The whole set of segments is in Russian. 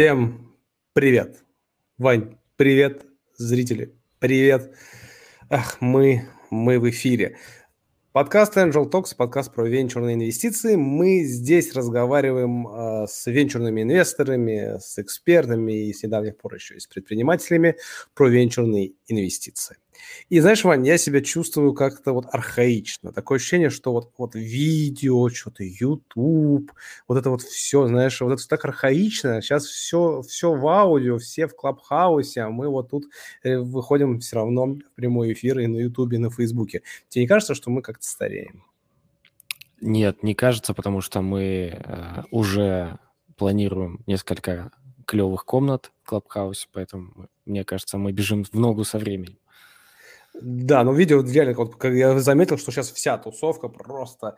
Всем привет. Вань, привет. Зрители, привет. Ах, мы, мы в эфире. Подкаст Angel Talks, подкаст про венчурные инвестиции. Мы здесь разговариваем э, с венчурными инвесторами, с экспертами и с недавних пор еще и с предпринимателями про венчурные инвестиции. И знаешь, Вань, я себя чувствую как-то вот архаично. Такое ощущение, что вот, вот видео, что-то YouTube, вот это вот все, знаешь, вот это так архаично. Сейчас все, все в аудио, все в Клабхаусе, а мы вот тут э, выходим все равно в прямой эфир и на YouTube, и на Фейсбуке. Тебе не кажется, что мы как-то стареем? Нет, не кажется, потому что мы э, уже планируем несколько клевых комнат в Клабхаусе, поэтому, мне кажется, мы бежим в ногу со временем. Да, но видео реально, вот, как я заметил, что сейчас вся тусовка просто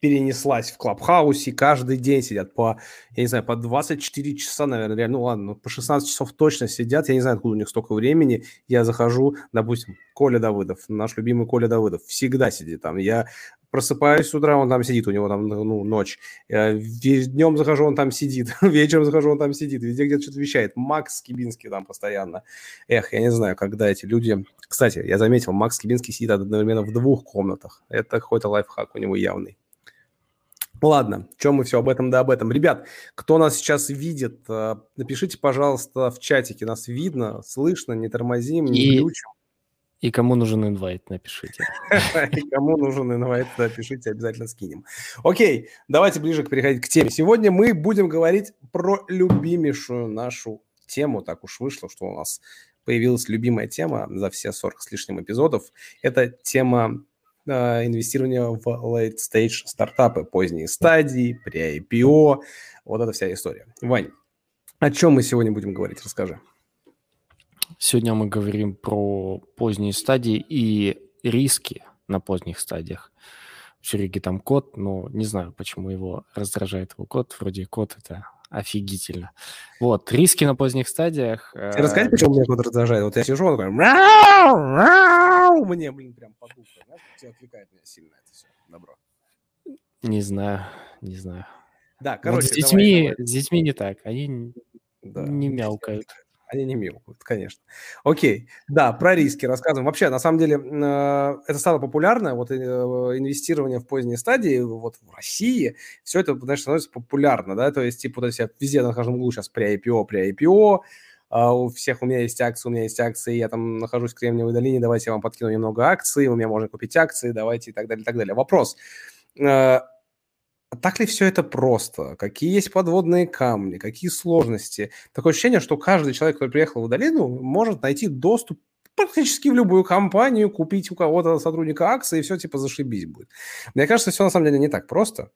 перенеслась в Клабхаусе, каждый день сидят по, я не знаю, по 24 часа, наверное, реально, ну ладно, по 16 часов точно сидят, я не знаю, откуда у них столько времени, я захожу, допустим, Коля Давыдов, наш любимый Коля Давыдов, всегда сидит там, я просыпаюсь с утра, он там сидит, у него там ну, ночь. Днем захожу, он там сидит. Вечером захожу, он там сидит. Везде где-то что-то вещает. Макс Кибинский там постоянно. Эх, я не знаю, когда эти люди... Кстати, я заметил, Макс Кибинский сидит одновременно в двух комнатах. Это какой-то лайфхак у него явный. Ладно, чем мы все об этом да об этом. Ребят, кто нас сейчас видит, э, напишите, пожалуйста, в чатике. Нас видно, слышно, не тормозим, не и, глючим. И кому нужен инвайт, напишите. И кому нужен инвайт, напишите, обязательно скинем. Окей, давайте ближе переходить к теме. Сегодня мы будем говорить про любимейшую нашу тему. Так уж вышло, что у нас появилась любимая тема за все 40 с лишним эпизодов. Это тема э, инвестирования в late stage стартапы, поздние стадии, при IPO. Вот эта вся история. Вань, о чем мы сегодня будем говорить? Расскажи. Сегодня мы говорим про поздние стадии и риски на поздних стадиях. В Сереге там код, но не знаю, почему его раздражает его код. Вроде код это офигительно. Вот, риски на поздних стадиях. Ты э, расскажи, почему меня код раздражает? Вот я сижу, он такой... Мне, блин, прям по духу. Тебя отвлекает меня сильно это все добро. Не знаю, не знаю. Да, короче, вот с детьми, давай, давай. с детьми не так. Они да, не мяукают. Они не мяукают, конечно. Окей, да, про риски рассказываем. Вообще, на самом деле, э, это стало популярно, вот э, инвестирование в поздние стадии, вот в России, все это, знаешь, становится популярно, да, то есть, типа, то есть, я везде на каждом углу сейчас при IPO, при IPO, а у всех у меня есть акции, у меня есть акции, я там нахожусь в Кремниевой долине, давайте я вам подкину немного акций, у меня можно купить акции, давайте и так далее, и так далее. Вопрос, э, а так ли все это просто? Какие есть подводные камни? Какие сложности? Такое ощущение, что каждый человек, который приехал в долину, может найти доступ практически в любую компанию, купить у кого-то сотрудника акции, и все типа зашибись будет. Мне кажется, все на самом деле не так просто.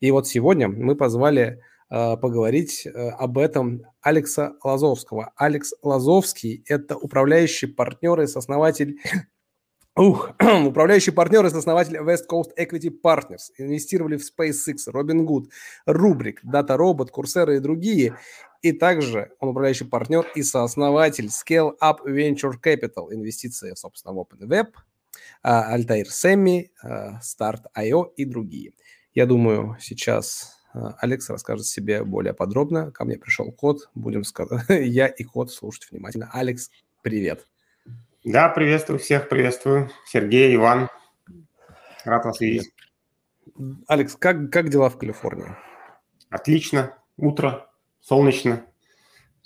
И вот сегодня мы позвали э, поговорить э, об этом Алекса Лазовского. Алекс Лазовский – это управляющий партнер и сооснователь Ух, управляющий партнер и основатель West Coast Equity Partners. Инвестировали в SpaceX, Robinhood, Rubrik, DataRobot, Coursera и другие. И также он управляющий партнер и сооснователь Scale Up Venture Capital. Инвестиции, собственно, в OpenWeb, а, Altair Semi, а, Start.io и другие. Я думаю, сейчас а, Алекс расскажет себе более подробно. Ко мне пришел код, будем сказать. Я и код слушать внимательно. Алекс, привет. Да, приветствую всех, приветствую. Сергей, Иван. Рад вас видеть. Алекс, как, как дела в Калифорнии? Отлично. Утро, солнечно.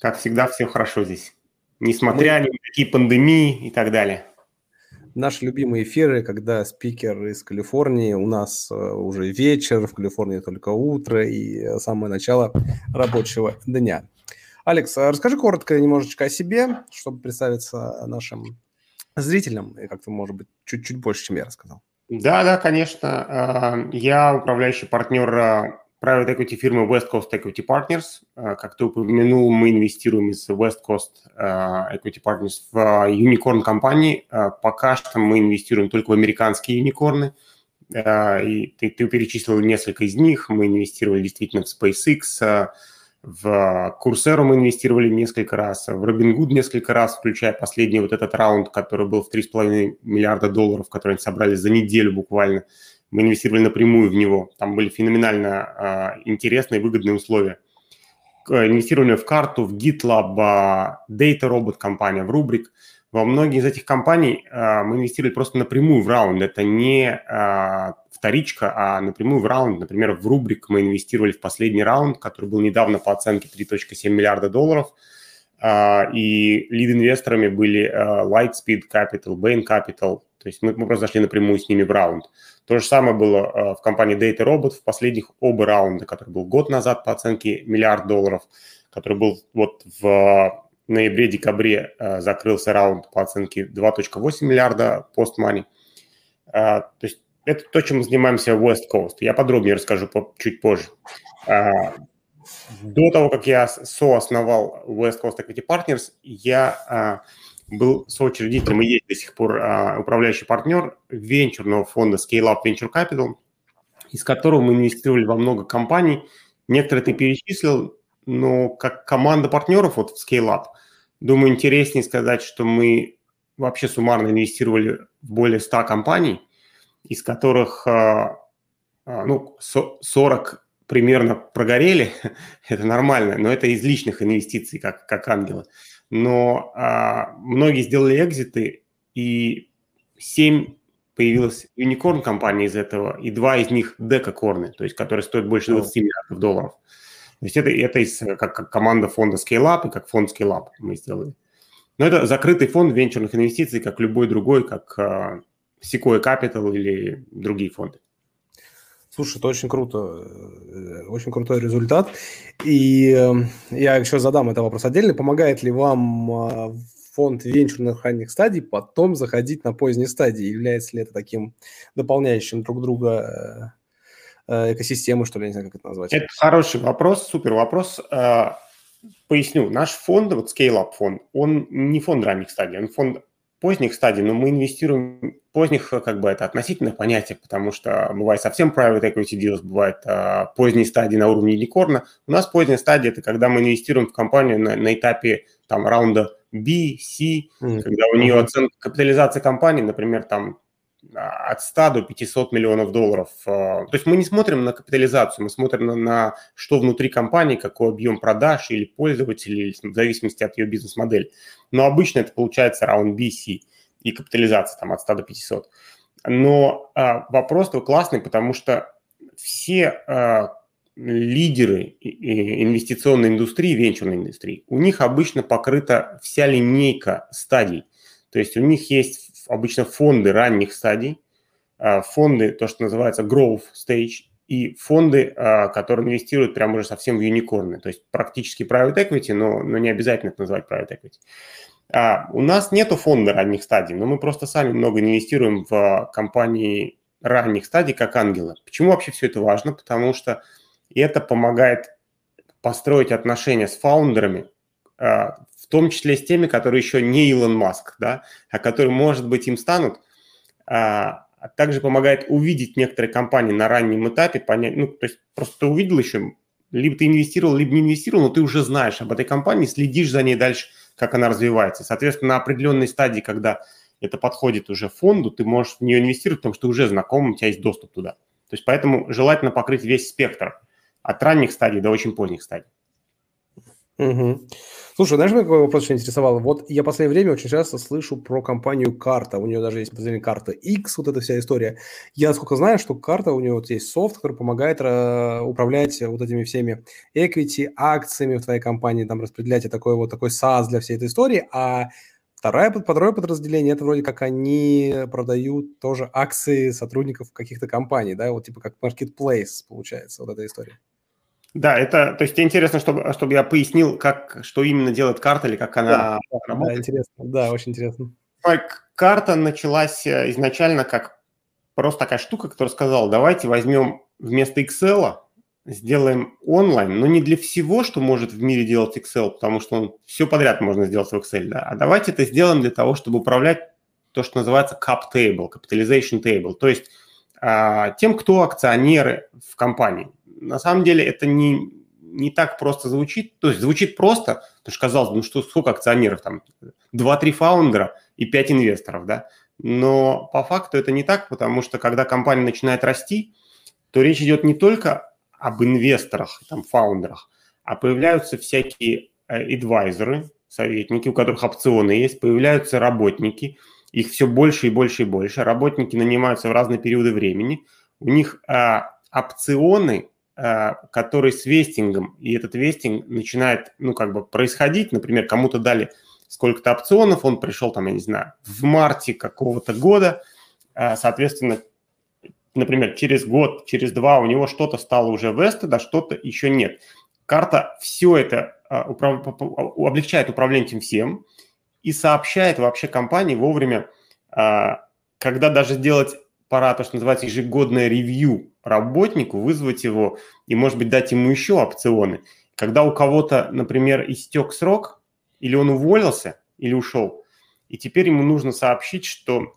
Как всегда, все хорошо здесь. Несмотря Мы... ни на какие пандемии и так далее. Наши любимые эфиры, когда спикер из Калифорнии, у нас э, уже вечер, в Калифорнии только утро и э, самое начало рабочего дня. Алекс, а расскажи коротко немножечко о себе, чтобы представиться нашим зрителям, как-то, может быть, чуть-чуть больше, чем я рассказал. Да, да, конечно. А, я управляющий партнер а, private equity фирмы West Coast Equity Partners. А, как ты упомянул, мы инвестируем из West Coast Equity Partners в юникорн компании. Пока что мы инвестируем только в американские юникорны. И ты, ты перечислил несколько из них. Мы инвестировали действительно в SpaceX, в Курсеру мы инвестировали несколько раз, в Robinhood несколько раз, включая последний вот этот раунд, который был в 3,5 миллиарда долларов, который они собрали за неделю буквально. Мы инвестировали напрямую в него. Там были феноменально э, интересные, выгодные условия. инвестировали в карту, в GitLab, Data Robot компания, в Rubrik. Во многие из этих компаний мы инвестировали просто напрямую в раунд. Это не вторичка, а напрямую в раунд. Например, в Rubrik мы инвестировали в последний раунд, который был недавно по оценке 3.7 миллиарда долларов – а, и лид-инвесторами были а, Lightspeed Capital, Bain Capital, то есть мы, просто зашли напрямую с ними в раунд. То же самое было а, в компании Data Robot в последних оба раунда, который был год назад по оценке миллиард долларов, который был вот в ноябре-декабре закрылся раунд по оценке 2.8 миллиарда post-money. То есть это то, чем мы занимаемся в West Coast. Я подробнее расскажу чуть позже. До того, как я соосновал West Coast Equity Partners, я а, был соучредителем и есть до сих пор а, управляющий партнер венчурного фонда Scale Up Venture Capital, из которого мы инвестировали во много компаний. Некоторые ты перечислил, но как команда партнеров вот в Scale Up, думаю, интереснее сказать, что мы вообще суммарно инвестировали в более 100 компаний, из которых а, а ну, 40 примерно прогорели, это нормально, но это из личных инвестиций, как, как ангелы. Но а, многие сделали экзиты, и 7 появилась юникорн компания из этого, и два из них декакорны, то есть которые стоят больше 20 миллиардов долларов. То есть это, это из, как, как команда фонда Scale Up и как фонд Scale Up мы сделали. Но это закрытый фонд венчурных инвестиций, как любой другой, как uh, Sequoia Capital или другие фонды. Слушай, это очень круто, э, очень крутой результат. И эм, я еще задам этот вопрос отдельно. Помогает ли вам а, фонд венчурных ранних стадий потом заходить на поздние стадии? Является ли это таким дополняющим друг друга э, э, экосистемы, что ли, я не знаю, как это назвать? Это хороший вопрос, супер вопрос. Поясню, наш фонд, вот Scale Up фонд, он не фонд ранних стадий, он фонд поздних стадий, но мы инвестируем поздних, как бы это относительное понятие, потому что бывает совсем private equity deals, бывает а, поздние стадии на уровне юникорна. У нас поздняя стадия – это когда мы инвестируем в компанию на, на этапе там раунда B, C, mm-hmm. когда у нее оценка капитализации компании, например, там от 100 до 500 миллионов долларов. А, то есть мы не смотрим на капитализацию, мы смотрим на, на что внутри компании, какой объем продаж или пользователей, в зависимости от ее бизнес-модели. Но обычно это получается раунд BC и капитализация там от 100 до 500. Но а, вопрос то классный, потому что все а, лидеры инвестиционной индустрии, венчурной индустрии, у них обычно покрыта вся линейка стадий. То есть у них есть обычно фонды ранних стадий, а, фонды, то, что называется growth stage, и фонды, а, которые инвестируют прямо уже совсем в юникорны, то есть практически private equity, но, но не обязательно это называть private equity. А, у нас нету фонда ранних стадий, но мы просто сами много инвестируем в компании ранних стадий, как ангелы. Почему вообще все это важно? Потому что это помогает построить отношения с фаундерами, том числе с теми, которые еще не Илон Маск, да, а которые, может быть, им станут, а, а также помогает увидеть некоторые компании на раннем этапе, понять, ну, то есть просто ты увидел еще, либо ты инвестировал, либо не инвестировал, но ты уже знаешь об этой компании, следишь за ней дальше, как она развивается. Соответственно, на определенной стадии, когда это подходит уже фонду, ты можешь в нее инвестировать, потому что ты уже знаком, у тебя есть доступ туда. То есть поэтому желательно покрыть весь спектр от ранних стадий до очень поздних стадий. Угу. Слушай, знаешь, какой вопрос очень интересовал? Вот я в последнее время очень часто слышу про компанию Карта. У нее даже есть подразделение Карта X, вот эта вся история. Я сколько знаю, что Карта, у нее вот есть софт, который помогает э, управлять вот этими всеми equity, акциями в твоей компании, там распределять и такой вот такой SaaS для всей этой истории. А Второе, второе подразделение, это вроде как они продают тоже акции сотрудников каких-то компаний, да, вот типа как marketplace получается, вот эта история. Да, это, то есть интересно, чтобы, чтобы я пояснил, как, что именно делает карта или как она да, работает? Да, интересно, да, очень интересно. Карта началась э, изначально как просто такая штука, которая сказала, давайте возьмем вместо Excel, сделаем онлайн, но не для всего, что может в мире делать Excel, потому что он все подряд можно сделать в Excel, да, а давайте это сделаем для того, чтобы управлять то, что называется cap table, capitalization table, то есть а, тем, кто акционеры в компании на самом деле это не, не так просто звучит. То есть звучит просто, потому что казалось бы, ну что, сколько акционеров там? Два-три фаундера и пять инвесторов, да? Но по факту это не так, потому что когда компания начинает расти, то речь идет не только об инвесторах, там, фаундерах, а появляются всякие адвайзеры, советники, у которых опционы есть, появляются работники, их все больше и больше и больше, работники нанимаются в разные периоды времени, у них а, опционы, а, которые с вестингом, и этот вестинг начинает, ну, как бы происходить, например, кому-то дали сколько-то опционов, он пришел там, я не знаю, в марте какого-то года, а, соответственно, например, через год, через два у него что-то стало уже вестед, а что-то еще нет. Карта все это а, управ... облегчает управление этим всем и сообщает вообще компании вовремя, когда даже сделать пора то, что называется ежегодное ревью работнику, вызвать его и, может быть, дать ему еще опционы. Когда у кого-то, например, истек срок, или он уволился, или ушел, и теперь ему нужно сообщить, что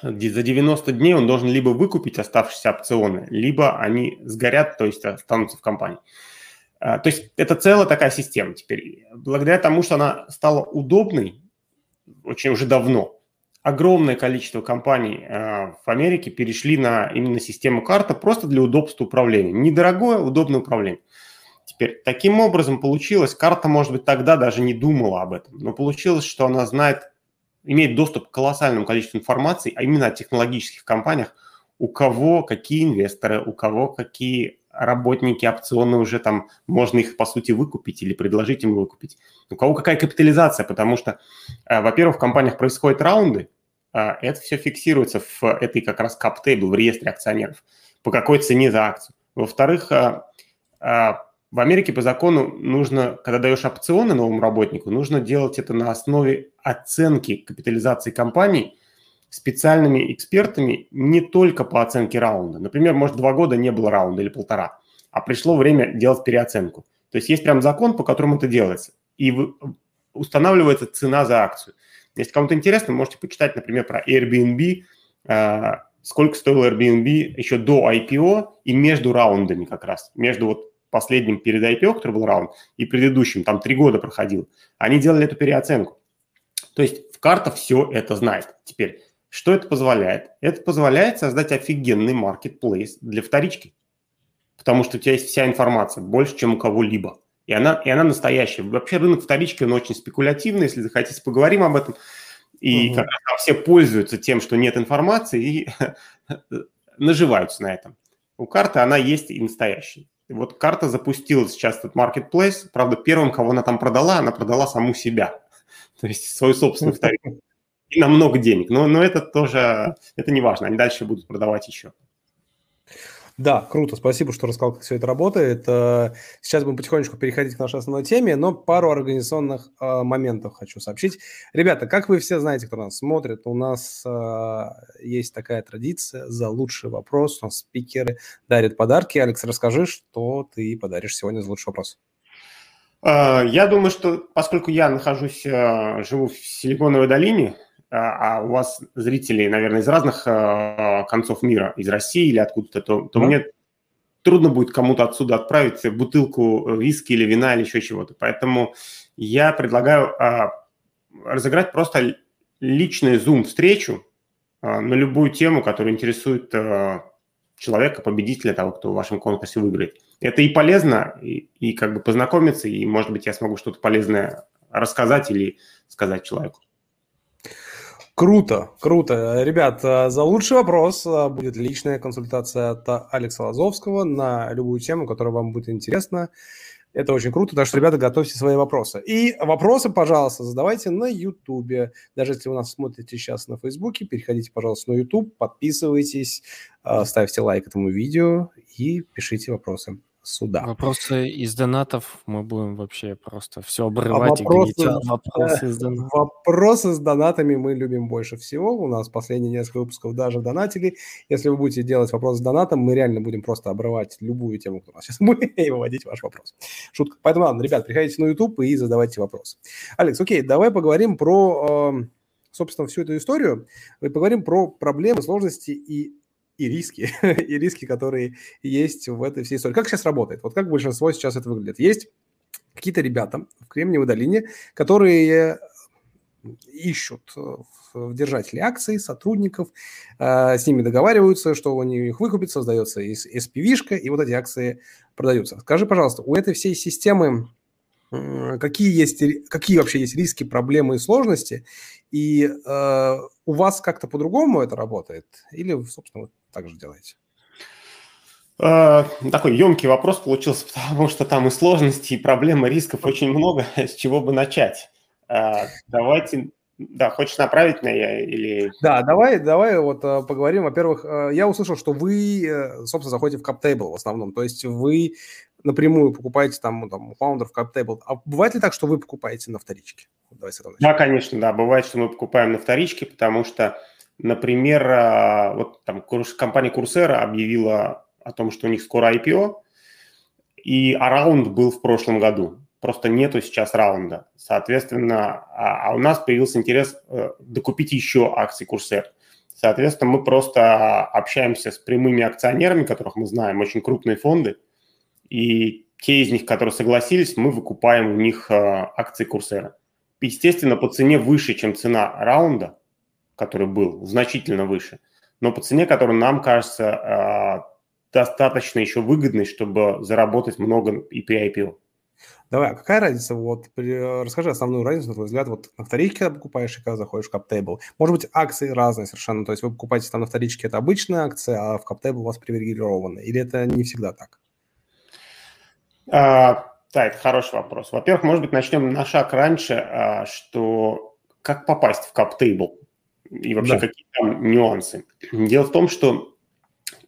за 90 дней он должен либо выкупить оставшиеся опционы, либо они сгорят, то есть останутся в компании. А, то есть это целая такая система теперь. Благодаря тому, что она стала удобной очень уже давно, огромное количество компаний а, в Америке перешли на именно систему карта просто для удобства управления. Недорогое, удобное управление. Теперь, таким образом получилось, карта, может быть, тогда даже не думала об этом, но получилось, что она знает, имеет доступ к колоссальному количеству информации, а именно о технологических компаниях, у кого какие инвесторы, у кого какие работники опционы уже там, можно их, по сути, выкупить или предложить им выкупить. У кого какая капитализация, потому что, э, во-первых, в компаниях происходят раунды, э, это все фиксируется в этой как раз кап-тейбл, в реестре акционеров, по какой цене за акцию. Во-вторых, э, в Америке по закону нужно, когда даешь опционы новому работнику, нужно делать это на основе оценки капитализации компании специальными экспертами не только по оценке раунда. Например, может, два года не было раунда или полтора, а пришло время делать переоценку. То есть есть прям закон, по которому это делается. И устанавливается цена за акцию. Если кому-то интересно, можете почитать, например, про Airbnb, а, сколько стоил Airbnb еще до IPO и между раундами как раз, между вот последним перед IPO, который был раунд, и предыдущим, там три года проходил. Они делали эту переоценку. То есть в карта все это знает. Теперь что это позволяет? Это позволяет создать офигенный маркетплейс для вторички. Потому что у тебя есть вся информация, больше, чем у кого-либо. И она, и она настоящая. Вообще рынок вторички, он очень спекулятивный. Если захотите, поговорим об этом. И угу. как раз там все пользуются тем, что нет информации и наживаются на этом. У карты она есть и настоящая. И вот карта запустила сейчас этот marketplace. Правда, первым, кого она там продала, она продала саму себя. То есть свою собственную вторичку и на много денег. Но, но это тоже, это не важно, они дальше будут продавать еще. Да, круто, спасибо, что рассказал, как все это работает. Э, сейчас будем потихонечку переходить к нашей основной теме, но пару организационных э, моментов хочу сообщить. Ребята, как вы все знаете, кто нас смотрит, у нас э, есть такая традиция за лучший вопрос. У нас спикеры дарят подарки. Алекс, расскажи, что ты подаришь сегодня за лучший вопрос. Я думаю, что поскольку я нахожусь, живу в Силиконовой долине, а, а у вас зрители, наверное, из разных э, концов мира, из России или откуда-то, то, то mm мне трудно будет кому-то отсюда отправить бутылку виски или вина или еще чего-то. Поэтому я предлагаю э, разыграть просто личную зум-встречу э, на любую тему, которая интересует э, человека, победителя, того, кто в вашем конкурсе выиграет. Это и полезно, и, и как бы познакомиться, и, может быть, я смогу что-то полезное рассказать или сказать человеку. Круто, круто. Ребят, э, за лучший вопрос э, будет личная консультация от Алекса Лазовского на любую тему, которая вам будет интересна. Это очень круто, так что, ребята, готовьте свои вопросы. И вопросы, пожалуйста, задавайте на YouTube. Даже если вы нас смотрите сейчас на Фейсбуке, переходите, пожалуйста, на YouTube, подписывайтесь, э, ставьте лайк этому видео и пишите вопросы суда. Вопросы из донатов мы будем вообще просто все обрывать а вопросы, и говорить, вопросы из донатов. Вопросы с донатами мы любим больше всего. У нас последние несколько выпусков даже донатили. Если вы будете делать вопрос с донатом, мы реально будем просто обрывать любую тему, которая у нас сейчас будет, и выводить ваш вопрос. Шутка. Поэтому, ладно, ребят, приходите на YouTube и задавайте вопросы. Алекс, окей, давай поговорим про, э, собственно, всю эту историю. Мы поговорим про проблемы, сложности и и риски, и риски, которые есть в этой всей истории. Как сейчас работает? Вот как большинство сейчас это выглядит? Есть какие-то ребята в Кремниевой долине, которые ищут в держателей акций, сотрудников, с ними договариваются, что у них выкупит, создается SPV-шка, и вот эти акции продаются. Скажи, пожалуйста, у этой всей системы какие, есть, какие вообще есть риски, проблемы и сложности, и э, у вас как-то по-другому это работает, или, собственно, вы так же делаете? Э, такой емкий вопрос получился, потому что там и сложностей, и проблем, и рисков очень много. С чего бы начать? Э, давайте да, хочешь направить меня или... Да, давай, давай вот э, поговорим. Во-первых, я услышал, что вы, собственно, заходите в CapTable в основном. То есть вы напрямую покупаете там, там у фаундеров CapTable. А бывает ли так, что вы покупаете на вторичке? Давай с этого Да, конечно, да. Бывает, что мы покупаем на вторичке, потому что, например, вот там компания Coursera объявила о том, что у них скоро IPO, и а раунд был в прошлом году. Просто нету сейчас раунда. Соответственно, а, а у нас появился интерес э, докупить еще акции Курсер. Соответственно, мы просто общаемся с прямыми акционерами, которых мы знаем, очень крупные фонды, и те из них, которые согласились, мы выкупаем у них э, акции Курсера. Естественно, по цене выше, чем цена раунда, который был, значительно выше, но по цене, которая нам кажется э, достаточно еще выгодный, чтобы заработать много и при IPO. Давай, а какая разница? Вот расскажи основную разницу, на твой взгляд, вот на вторичке, когда покупаешь и когда заходишь в CapTable. Может быть, акции разные совершенно, то есть вы покупаете там на вторичке, это обычная акция, а в CapTable у вас привилегированы, или это не всегда так? А, да, это хороший вопрос. Во-первых, может быть, начнем на шаг раньше, а, что как попасть в CapTable и вообще да. какие там нюансы. Дело в том, что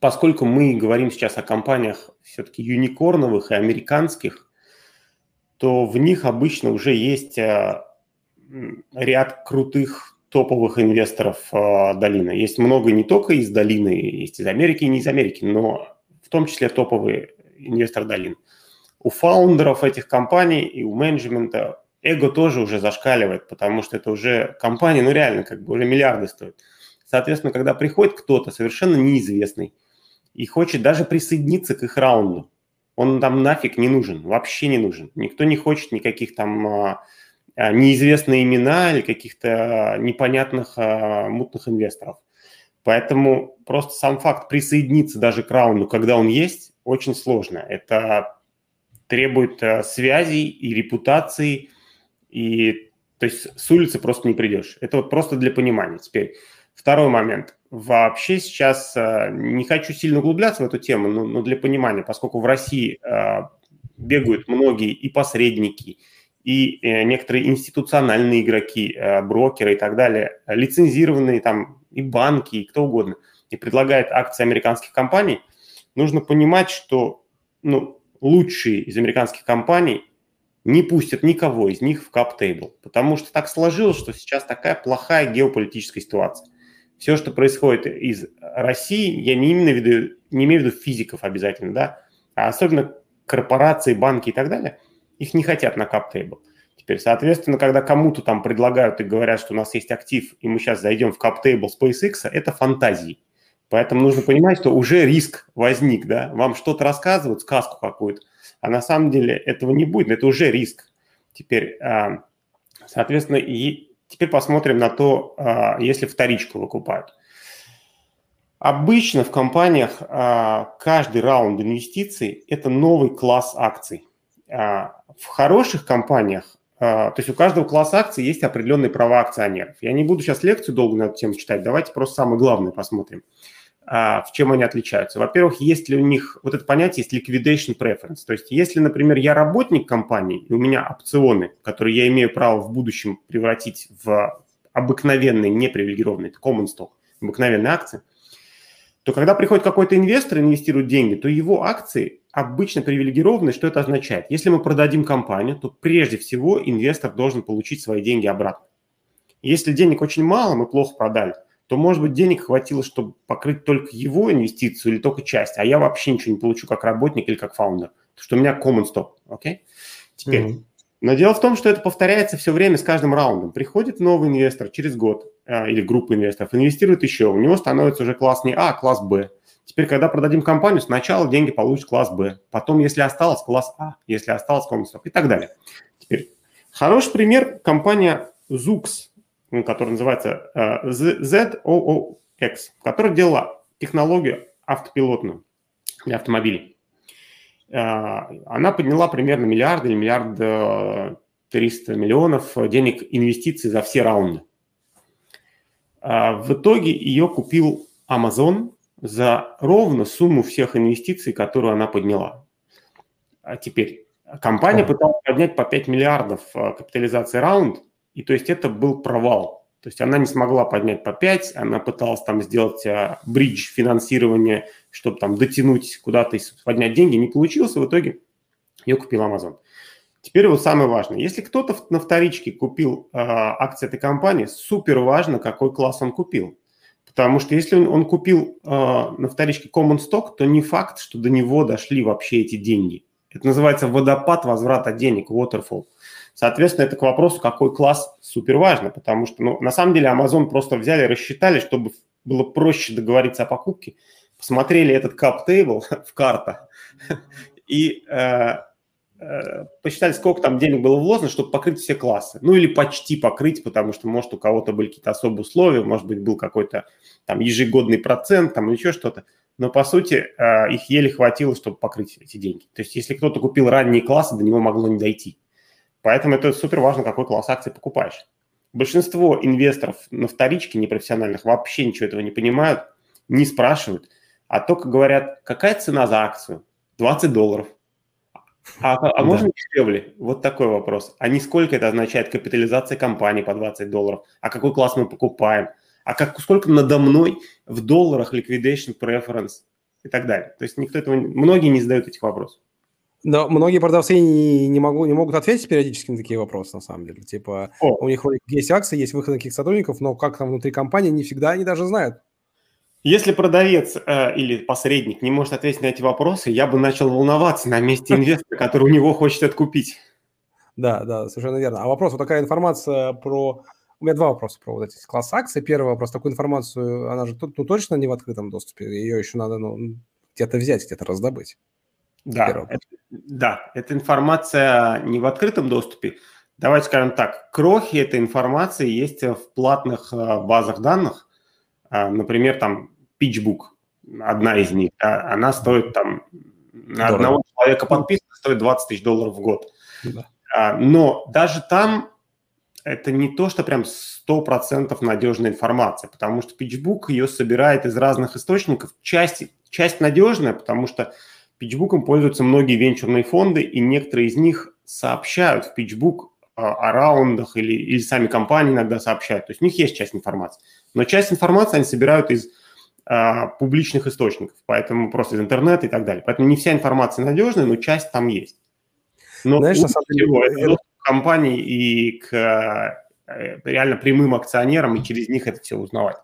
поскольку мы говорим сейчас о компаниях все-таки юникорновых и американских, то в них обычно уже есть э, ряд крутых топовых инвесторов э, долины. Есть много не только из долины, есть из Америки и не из Америки, но в том числе топовые инвесторы долины. У фаундеров этих компаний и у менеджмента эго тоже уже зашкаливает, потому что это уже компания, ну реально, как бы уже миллиарды стоят. Соответственно, когда приходит кто-то совершенно неизвестный, и хочет даже присоединиться к их раунду. Он там нафиг не нужен, вообще не нужен. Никто не хочет никаких там а, а, неизвестных имена или каких-то непонятных а, мутных инвесторов. Поэтому просто сам факт присоединиться даже к раунду, когда он есть, очень сложно. Это требует связей и репутации, и то есть с улицы просто не придешь. Это вот просто для понимания. Теперь второй момент вообще сейчас э, не хочу сильно углубляться в эту тему, но, но для понимания, поскольку в России э, бегают многие и посредники, и э, некоторые институциональные игроки, брокеры и так далее, лицензированные там и банки, и кто угодно, и предлагают акции американских компаний, нужно понимать, что ну, лучшие из американских компаний не пустят никого из них в кап-тейбл, потому что так сложилось, что сейчас такая плохая геополитическая ситуация все, что происходит из России, я не именно веду, не имею в виду физиков обязательно, да, а особенно корпорации, банки и так далее, их не хотят на кап-тейбл. Теперь, соответственно, когда кому-то там предлагают и говорят, что у нас есть актив, и мы сейчас зайдем в кап-тейбл SpaceX, это фантазии. Поэтому нужно понимать, что уже риск возник, да, вам что-то рассказывают, сказку какую-то, а на самом деле этого не будет, это уже риск. Теперь, а, соответственно, и Теперь посмотрим на то, а, если вторичку выкупают. Обычно в компаниях а, каждый раунд инвестиций – это новый класс акций. В хороших компаниях, то есть у каждого класса акций есть определенные права акционеров. Я не буду сейчас лекцию долго на эту тему читать, давайте просто самое главное посмотрим, в чем они отличаются. Во-первых, есть ли у них, вот это понятие есть liquidation preference, то есть если, например, я работник компании, и у меня опционы, которые я имею право в будущем превратить в обыкновенные, непривилегированные, common stock, обыкновенные акции, то когда приходит какой-то инвестор, инвестирует деньги, то его акции обычно привилегированы. Что это означает? Если мы продадим компанию, то прежде всего инвестор должен получить свои деньги обратно. Если денег очень мало, мы плохо продали, то, может быть, денег хватило, чтобы покрыть только его инвестицию или только часть, а я вообще ничего не получу как работник или как фаундер, потому что у меня common stock, окей? Okay? Теперь, mm-hmm. но дело в том, что это повторяется все время с каждым раундом. Приходит новый инвестор через год а, или группа инвесторов, инвестирует еще, у него становится уже класс не А, а класс Б. Теперь, когда продадим компанию, сначала деньги получит класс Б, потом, если осталось, класс А, если осталось, common stock и так далее. Теперь, хороший пример – компания Zux – который называется э, ZOOX, который делала технологию автопилотную для автомобилей. Э, она подняла примерно миллиард или миллиард триста миллионов денег инвестиций за все раунды. В итоге ее купил Amazon за ровно сумму всех инвестиций, которую она подняла. А теперь компания пыталась поднять по 5 миллиардов капитализации раунд, и то есть это был провал. То есть она не смогла поднять по 5, она пыталась там сделать а, бридж финансирования, чтобы там дотянуть куда-то и поднять деньги. Не получилось, в итоге ее купил Amazon. Теперь вот самое важное. Если кто-то на вторичке купил э, акции этой компании, супер важно, какой класс он купил. Потому что если он, он купил э, на вторичке common stock, то не факт, что до него дошли вообще эти деньги. Это называется водопад возврата денег, waterfall. Соответственно, это к вопросу, какой класс супер важно, потому что, ну, на самом деле, Amazon просто взяли, рассчитали, чтобы было проще договориться о покупке, посмотрели этот cap table в карта и э, э, посчитали, сколько там денег было вложено, чтобы покрыть все классы. Ну, или почти покрыть, потому что, может, у кого-то были какие-то особые условия, может быть, был какой-то там ежегодный процент, там, еще что-то. Но, по сути, э, их еле хватило, чтобы покрыть эти деньги. То есть, если кто-то купил ранние классы, до него могло не дойти. Поэтому это супер важно, какой класс акций покупаешь. Большинство инвесторов на вторичке непрофессиональных вообще ничего этого не понимают, не спрашивают, а только говорят, какая цена за акцию? 20 долларов. А, а да. можно дешевле? Вот такой вопрос. А не сколько это означает капитализация компании по 20 долларов? А какой класс мы покупаем? А как, сколько надо мной в долларах liquidation preference и так далее? То есть никто этого, многие не задают этих вопросов. Но многие продавцы не, не, могу, не могут ответить периодически на такие вопросы, на самом деле. Типа, О. у них есть акции, есть выход на каких сотрудников, но как там внутри компании, не всегда они даже знают. Если продавец э, или посредник не может ответить на эти вопросы, я бы начал волноваться на месте инвестора, который у него хочет откупить. Да, да, совершенно верно. А вопрос, вот такая информация про... У меня два вопроса про вот эти класс акций. Первый вопрос, такую информацию, она же ну, точно не в открытом доступе, ее еще надо ну, где-то взять, где-то раздобыть. Да, это, да, эта информация не в открытом доступе. Давайте скажем так, крохи этой информации есть в платных э, базах данных. А, например, там PitchBook, одна из них, она стоит там на Дорого. одного человека подписка стоит 20 тысяч долларов в год. Да. А, но даже там это не то, что прям 100% надежная информация, потому что PitchBook ее собирает из разных источников. Часть, часть надежная, потому что PitchBook пользуются многие венчурные фонды, и некоторые из них сообщают в PitchBook о раундах или, или сами компании иногда сообщают. То есть у них есть часть информации. Но часть информации они собирают из а, публичных источников, поэтому просто из интернета и так далее. Поэтому не вся информация надежная, но часть там есть. Но Знаешь, на самом деле, это к компании и к э, реально прямым акционерам, и через них это все узнавать.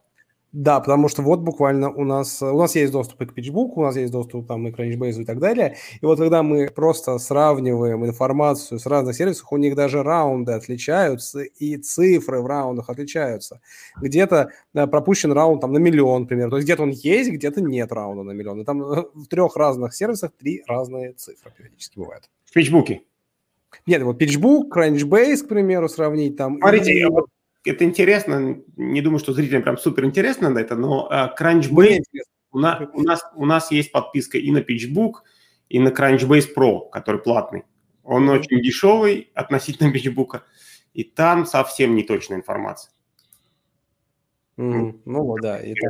Да, потому что вот буквально у нас, у нас есть доступ и к PitchBook, у нас есть доступ там и к Crunchbase и так далее. И вот когда мы просто сравниваем информацию с разных сервисов, у них даже раунды отличаются, и цифры в раундах отличаются. Где-то да, пропущен раунд там на миллион, например. То есть где-то он есть, где-то нет раунда на миллион. И там э, в трех разных сервисах три разные цифры периодически бывают. В PitchBook? Нет, вот PitchBook, Crunchbase, к примеру, сравнить там. Смотрите, и это интересно, не думаю, что зрителям прям супер интересно на это, но uh, Crunchbase, у, на, у, нас, у нас есть подписка и на PitchBook, и на Crunchbase Pro, который платный. Он очень дешевый относительно PitchBook, и там совсем не точная информация. Mm, ну вот, да. Это...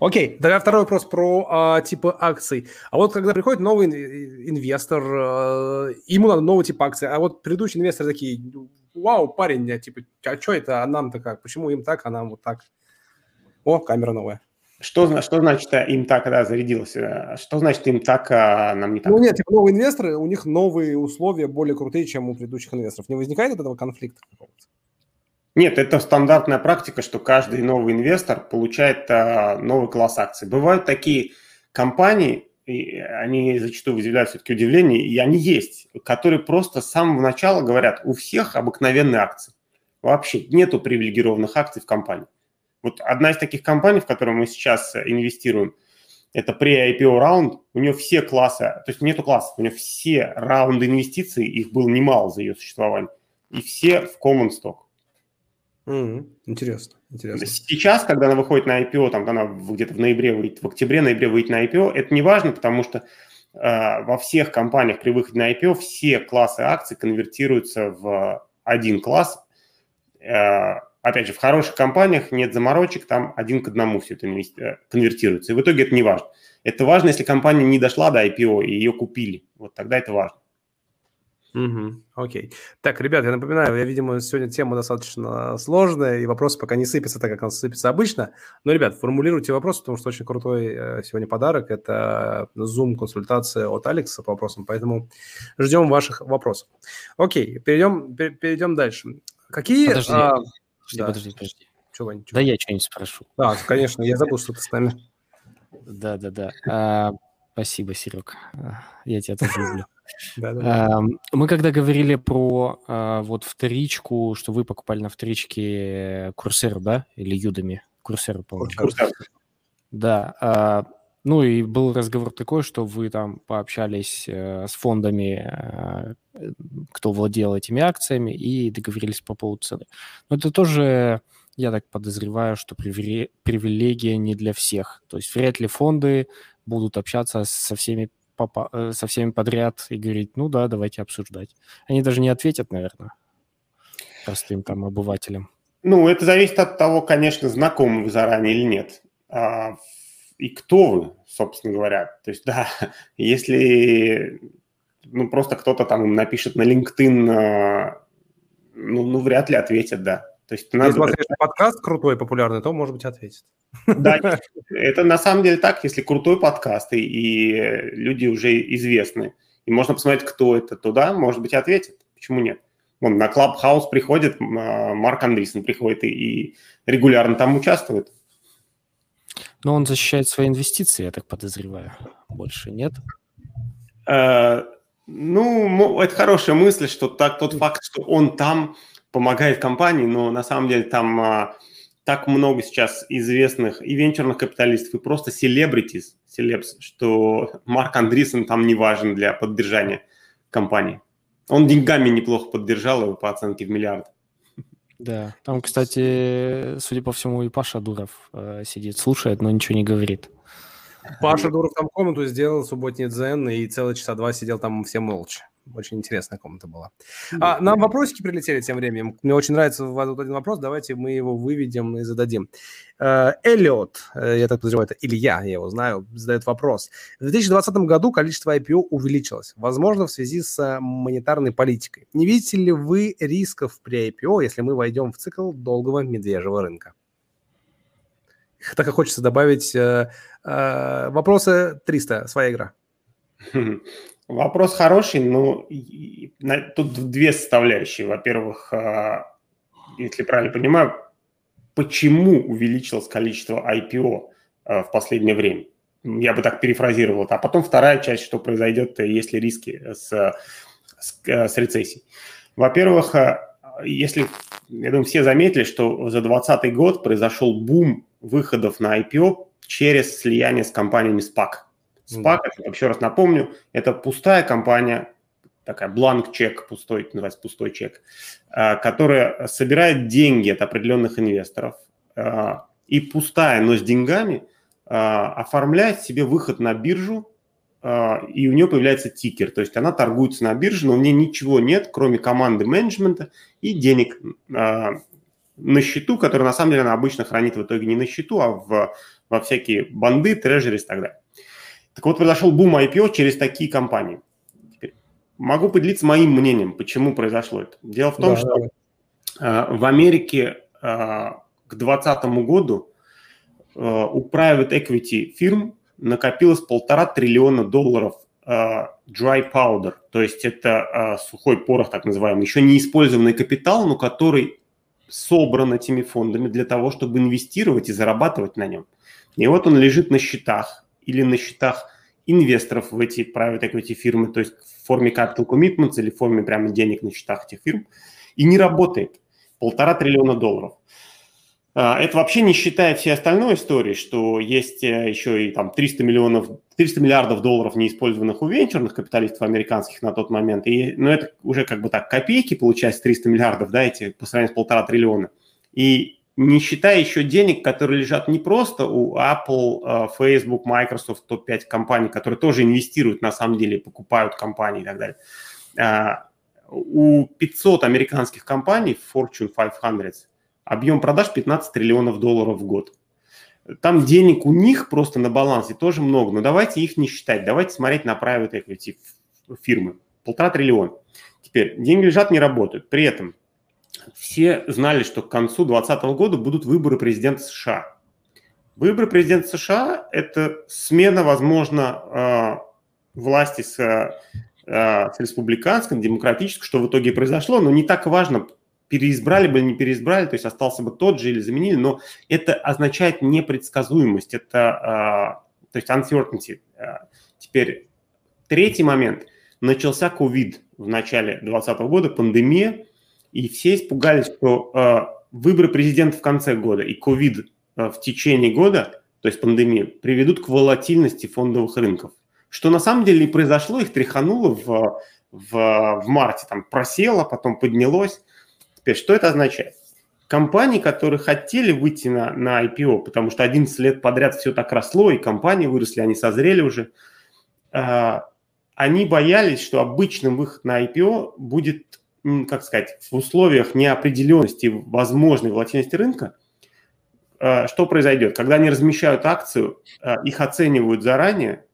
Окей, тогда второй вопрос про а, типы акций. А вот когда приходит новый инвестор, а, ему надо новый тип акций, а вот предыдущие инвесторы такие, вау, парень, я, типа, а что это, а нам-то как? Почему им так, а нам вот так? О, камера новая. Что, что значит э, им так, да, зарядилось? Э, что значит им так, а нам не так? Ну нет, типа новые инвесторы, у них новые условия более крутые, чем у предыдущих инвесторов. Не возникает этого конфликта какого-то? Нет, это стандартная практика, что каждый новый инвестор получает а, новый класс акций. Бывают такие компании, и они зачастую вызывают все-таки удивление, и они есть, которые просто с самого начала говорят, у всех обыкновенные акции. Вообще нету привилегированных акций в компании. Вот одна из таких компаний, в которую мы сейчас инвестируем, это при IPO раунд, у нее все классы, то есть нету классов, у нее все раунды инвестиций, их было немало за ее существование, и все в common stock. Mm-hmm. Интересно, интересно. Сейчас, когда она выходит на IPO, там она где-то в ноябре выйдет, в октябре-ноябре выйдет на IPO, это не важно, потому что э, во всех компаниях при выходе на IPO все классы акций конвертируются в один класс. Э, опять же, в хороших компаниях нет заморочек, там один к одному все это э, конвертируется. И в итоге это не важно. Это важно, если компания не дошла до IPO и ее купили. Вот тогда это важно. Угу, окей. Так, ребят, я напоминаю, я, видимо, сегодня тема достаточно сложная, и вопросы пока не сыпятся так, как он сыпется обычно. Но, ребят, формулируйте вопросы, потому что очень крутой э, сегодня подарок. Это Zoom-консультация от Алекса по вопросам, поэтому ждем ваших вопросов. Окей, перейдем, перейдем дальше. Какие... Подожди, а... подожди, да. подожди, подожди. Чего, Вань, чего? Да я что-нибудь спрошу. Да, конечно, я забыл, что ты с нами. Да, да, да. А, спасибо, Серег. Я тебя тоже люблю. Мы когда говорили про а, вот вторичку, что вы покупали на вторичке Курсеру, да? Или Юдами? Курсеру, по-моему. Да. А, ну и был разговор такой, что вы там пообщались э, с фондами, э, кто владел этими акциями, и договорились по поводу цены. Но это тоже, я так подозреваю, что привилегия не для всех. То есть вряд ли фонды будут общаться со всеми Э, со всеми подряд и говорить, ну да, давайте обсуждать. Они даже не ответят, наверное, простым там обывателям. Ну, это зависит от того, конечно, знакомы вы заранее или нет. А, и кто вы, собственно говоря. То есть, да, если ну, просто кто-то там напишет на LinkedIn, а, ну, ну, вряд ли ответят, да. То есть надо... Если у вас, конечно, подкаст крутой, популярный, то, может быть, ответит. Да, это на самом деле так, если крутой подкаст, и, и люди уже известны, и можно посмотреть, кто это, то да, может быть, ответит. Почему нет? Вон, на Clubhouse приходит, а, Марк Андрейсон приходит и, и регулярно там участвует. Но он защищает свои инвестиции, я так подозреваю. Больше нет? Э, ну, это хорошая мысль, что так, тот факт, что он там помогает компании, но на самом деле там а, так много сейчас известных и венчурных капиталистов, и просто селебритис, селебс, что Марк Андрисен там не важен для поддержания компании. Он деньгами неплохо поддержал его по оценке в миллиард. Да, там, кстати, судя по всему, и Паша Дуров э, сидит, слушает, но ничего не говорит. Паша Дуров там комнату сделал, субботний дзен, и целые часа два сидел там все молча. Очень интересная комната была. А, нам вопросики прилетели тем временем. Мне очень нравится вот один вопрос. Давайте мы его выведем и зададим. Э, Эллиот, э, я так подозреваю, это Илья, я его знаю, задает вопрос. В 2020 году количество IPO увеличилось, возможно, в связи с монетарной политикой. Не видите ли вы рисков при IPO, если мы войдем в цикл долгого медвежьего рынка? Так как хочется добавить э, э, вопросы 300, своя игра. Вопрос хороший, но тут две составляющие. Во-первых, а, если правильно понимаю, почему увеличилось количество IPO а, в последнее время? Я бы так перефразировал. А потом вторая часть, что произойдет, если риски с, с, с рецессией. Во-первых, а, если, я думаю, все заметили, что за 2020 год произошел бум выходов на IPO через слияние с компаниями SPAC. SPAC, mm еще раз напомню, это пустая компания, такая бланк-чек, пустой, называется пустой чек, а, которая собирает деньги от определенных инвесторов а, и пустая, но с деньгами а, оформляет себе выход на биржу, и у нее появляется тикер, то есть она торгуется на бирже, но у нее ничего нет, кроме команды менеджмента и денег на счету, которые на самом деле она обычно хранит в итоге не на счету, а в, во всякие банды, трежерис и так далее. Так вот, произошел бум IPO через такие компании. Теперь могу поделиться моим мнением, почему произошло это. Дело в том, да, что да. в Америке а, к 2020 году а, у private equity фирм накопилось полтора триллиона долларов dry powder, то есть это сухой порох, так называемый, еще не использованный капитал, но который собран этими фондами для того, чтобы инвестировать и зарабатывать на нем. И вот он лежит на счетах, или на счетах инвесторов в эти private equity фирмы, то есть в форме capital commitments или в форме прямо денег на счетах этих фирм, и не работает. Полтора триллиона долларов. А, это вообще не считая всей остальной истории, что есть э, еще и там 300 миллионов, 300 миллиардов долларов неиспользованных у венчурных капиталистов американских на тот момент. И, ну, это уже как бы так копейки, получается, 300 миллиардов, да, эти по сравнению с полтора триллиона. И не считая еще денег, которые лежат не просто у Apple, э, Facebook, Microsoft, топ-5 компаний, которые тоже инвестируют на самом деле, покупают компании и так далее. А, у 500 американских компаний, Fortune 500, объем продаж 15 триллионов долларов в год. Там денег у них просто на балансе тоже много, но давайте их не считать, давайте смотреть на private equity фирмы. Полтора триллиона. Теперь, деньги лежат, не работают. При этом все знали, что к концу 2020 года будут выборы президента США. Выборы президента США – это смена, возможно, э, власти с, э, с республиканской, демократической, что в итоге произошло, но не так важно, переизбрали бы или не переизбрали, то есть остался бы тот же или заменили, но это означает непредсказуемость, это, э, то есть uncertainty. Теперь третий момент. Начался ковид в начале 2020 года, пандемия, и все испугались, что э, выборы президента в конце года и ковид э, в течение года, то есть пандемия, приведут к волатильности фондовых рынков. Что на самом деле и произошло, их тряхануло в, в, в марте, там просело, потом поднялось. Теперь, что это означает? Компании, которые хотели выйти на, на IPO, потому что 11 лет подряд все так росло, и компании выросли, они созрели уже, э, они боялись, что обычным выход на IPO будет как сказать, в условиях неопределенности возможной волатильности рынка, э, что произойдет? Когда они размещают акцию, э, их оценивают заранее,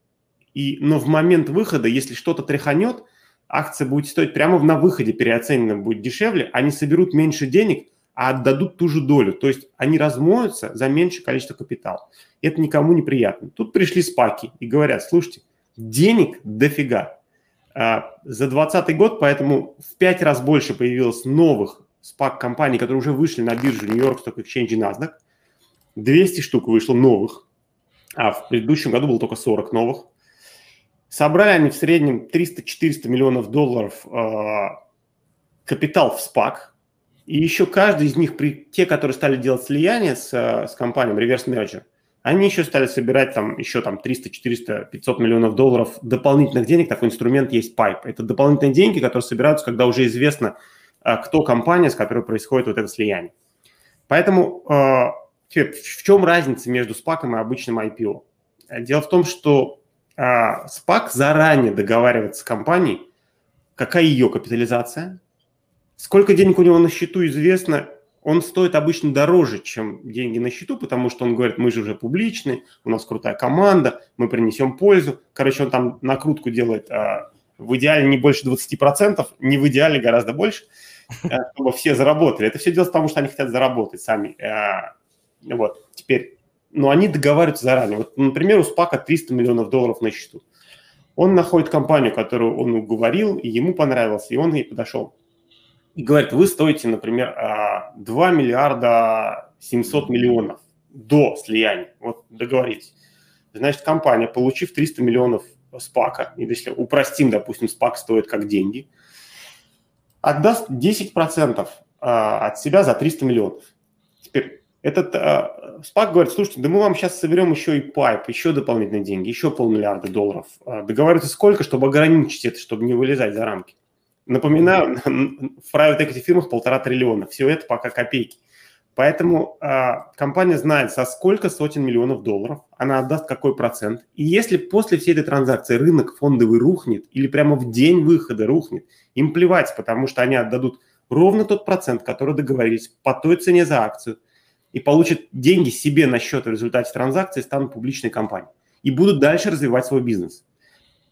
и, но в момент выхода, если что-то тряханет, акция будет стоить прямо на выходе, переоценена будет дешевле, они соберут меньше денег, а отдадут ту же долю. То есть они размоются за меньшее количество капитала. Это никому не приятно. Тут пришли спаки и говорят, слушайте, денег дофига, за 2020 год, поэтому в пять раз больше появилось новых SPAC-компаний, которые уже вышли на биржу Нью-Йорк Stock Exchange и NASDAQ. 200 штук вышло новых, а в предыдущем году было только 40 новых. Собрали они в среднем 300-400 миллионов долларов э, капитал в SPAC. И еще каждый из них, при, те, которые стали делать слияние с, с компанией, merger – они еще стали собирать там еще там 300, 400, 500 миллионов долларов дополнительных денег. Такой инструмент есть Pipe. Это дополнительные деньги, которые собираются, когда уже известно, а, кто компания, с которой происходит вот это слияние. Поэтому а, в чем разница между SPAC и обычным IPO? Дело в том, что SPAC а, заранее договаривается с компанией, какая ее капитализация, сколько денег у него на счету известно, он стоит обычно дороже, чем деньги на счету, потому что он говорит, мы же уже публичны, у нас крутая команда, мы принесем пользу. Короче, он там накрутку делает а, в идеале не больше 20%, не в идеале гораздо больше, а, чтобы все заработали. Это все делается потому, что они хотят заработать сами. А, вот, теперь, но они договариваются заранее. Вот, например, у Спака 300 миллионов долларов на счету. Он находит компанию, которую он уговорил, и ему понравилось, и он ей подошел и говорит, вы стоите, например, 2 а, миллиарда 700 миллионов до слияния. Вот договоритесь. Значит, компания, получив 300 миллионов спака, и если упростим, допустим, спак стоит как деньги, отдаст 10% а, от себя за 300 миллионов. Теперь этот э, спак говорит, слушайте, да мы вам сейчас соберем еще и пайп, еще дополнительные деньги, еще полмиллиарда долларов. Договариваются сколько, чтобы ограничить это, чтобы не вылезать за рамки. Напоминаю, в private equity фирмах полтора триллиона. Все это пока копейки. Поэтому э, компания знает, со сколько сотен миллионов долларов она отдаст какой процент. И если после всей этой транзакции рынок фондовый рухнет или прямо в день выхода рухнет, им плевать, потому что они отдадут ровно тот процент, который договорились по той цене за акцию, и получат деньги себе на счет в результате транзакции, станут публичной компанией. И будут дальше развивать свой бизнес.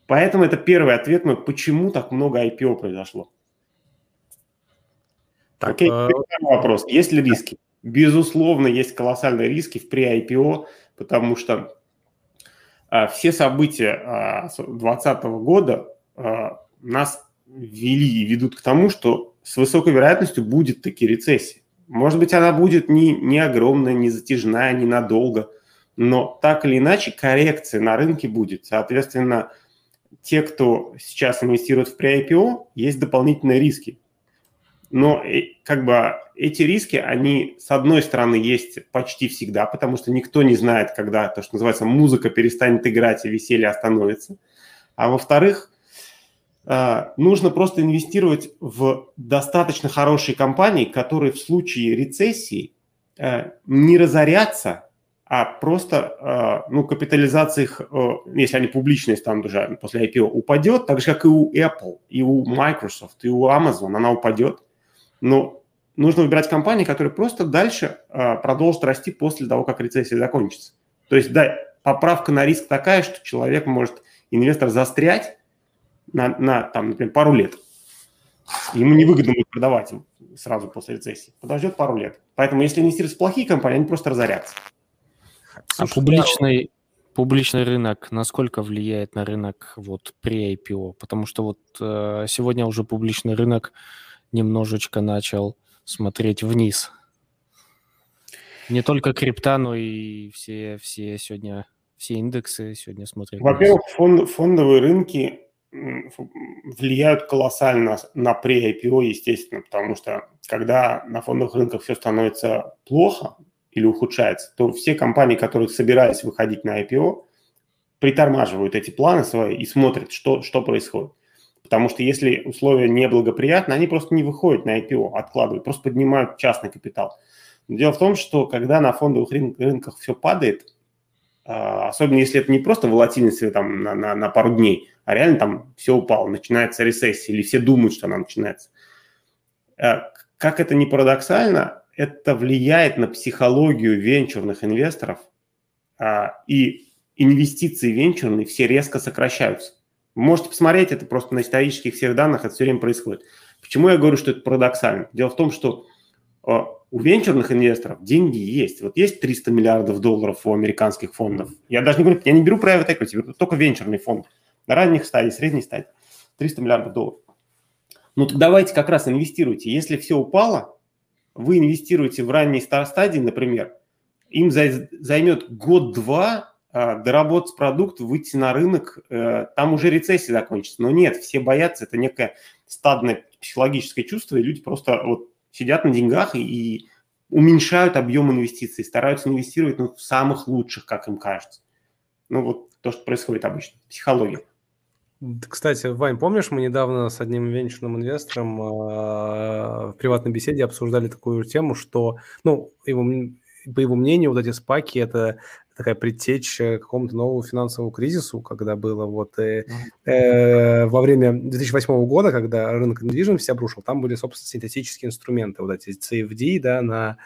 Поэтому это первый ответ мой, почему так много IPO произошло. Так, Окей, э... вопрос. Есть ли риски? Безусловно, есть колоссальные риски в pre-IPO, потому что а, все события 2020 а, года а, нас вели и ведут к тому, что с высокой вероятностью будет таки рецессия. Может быть, она будет не, не огромная, не затяжная, не надолго, но так или иначе коррекция на рынке будет. Соответственно, те, кто сейчас инвестирует в pre-IPO, есть дополнительные риски. Но э, как бы эти риски, они с одной стороны есть почти всегда, потому что никто не знает, когда то, что называется, музыка перестанет играть и веселье остановится. А во-вторых, э, нужно просто инвестировать в достаточно хорошие компании, которые в случае рецессии э, не разорятся, а просто, э, ну, капитализация их, э, если они публичные станут уже после IPO, упадет, так же, как и у Apple, и у Microsoft, и у Amazon, она упадет. Но нужно выбирать компании, которые просто дальше э, продолжат расти после того, как рецессия закончится. То есть, да, поправка на риск такая, что человек может, инвестор, застрять на, на там, например, пару лет. Ему невыгодно будет продавать сразу после рецессии. Подождет пару лет. Поэтому, если инвестировать в плохие компании, они просто разорятся. А публичный, публичный рынок насколько влияет на рынок вот при IPO? Потому что вот э, сегодня уже публичный рынок немножечко начал смотреть вниз. Не только крипта, но и все, все сегодня, все индексы сегодня смотрят Во-первых, фонд, фондовые рынки влияют колоссально на pre-IPO, естественно, потому что когда на фондовых рынках все становится плохо, или ухудшается, то все компании, которые собирались выходить на IPO, притормаживают эти планы свои и смотрят, что, что происходит. Потому что если условия неблагоприятны, они просто не выходят на IPO, откладывают, просто поднимают частный капитал. Но дело в том, что когда на фондовых рын- рынках все падает, а, особенно если это не просто волатильность там, на, на, на пару дней, а реально там все упало, начинается рецессия, или все думают, что она начинается. А, как это не парадоксально, это влияет на психологию венчурных инвесторов, а, и инвестиции венчурные все резко сокращаются. Вы можете посмотреть это просто на исторических всех данных, это все время происходит. Почему я говорю, что это парадоксально? Дело в том, что а, у венчурных инвесторов деньги есть. Вот есть 300 миллиардов долларов у американских фондов. Я даже не говорю, я не беру private equity, только венчурный фонд. На ранних стадиях, средней стадии. 300 миллиардов долларов. Ну, так давайте как раз инвестируйте. Если все упало, вы инвестируете в ранней стадии, например, им займет год-два а, доработать продукт, выйти на рынок, э, там уже рецессия закончится. Но нет, все боятся, это некое стадное психологическое чувство, и люди просто вот сидят на деньгах и, уменьшают объем инвестиций, стараются инвестировать ну, в самых лучших, как им кажется. Ну вот то, что происходит обычно, психология. Кстати, Вань, помнишь, мы недавно с одним венчурным инвестором э, в приватной беседе обсуждали такую тему, что, ну, его, по его мнению, вот эти спаки – это такая предтеча какому-то новому финансовому кризису, когда было вот э, э, во время 2008 года, когда рынок недвижимости обрушил, там были, собственно, синтетические инструменты, вот эти CFD, да, на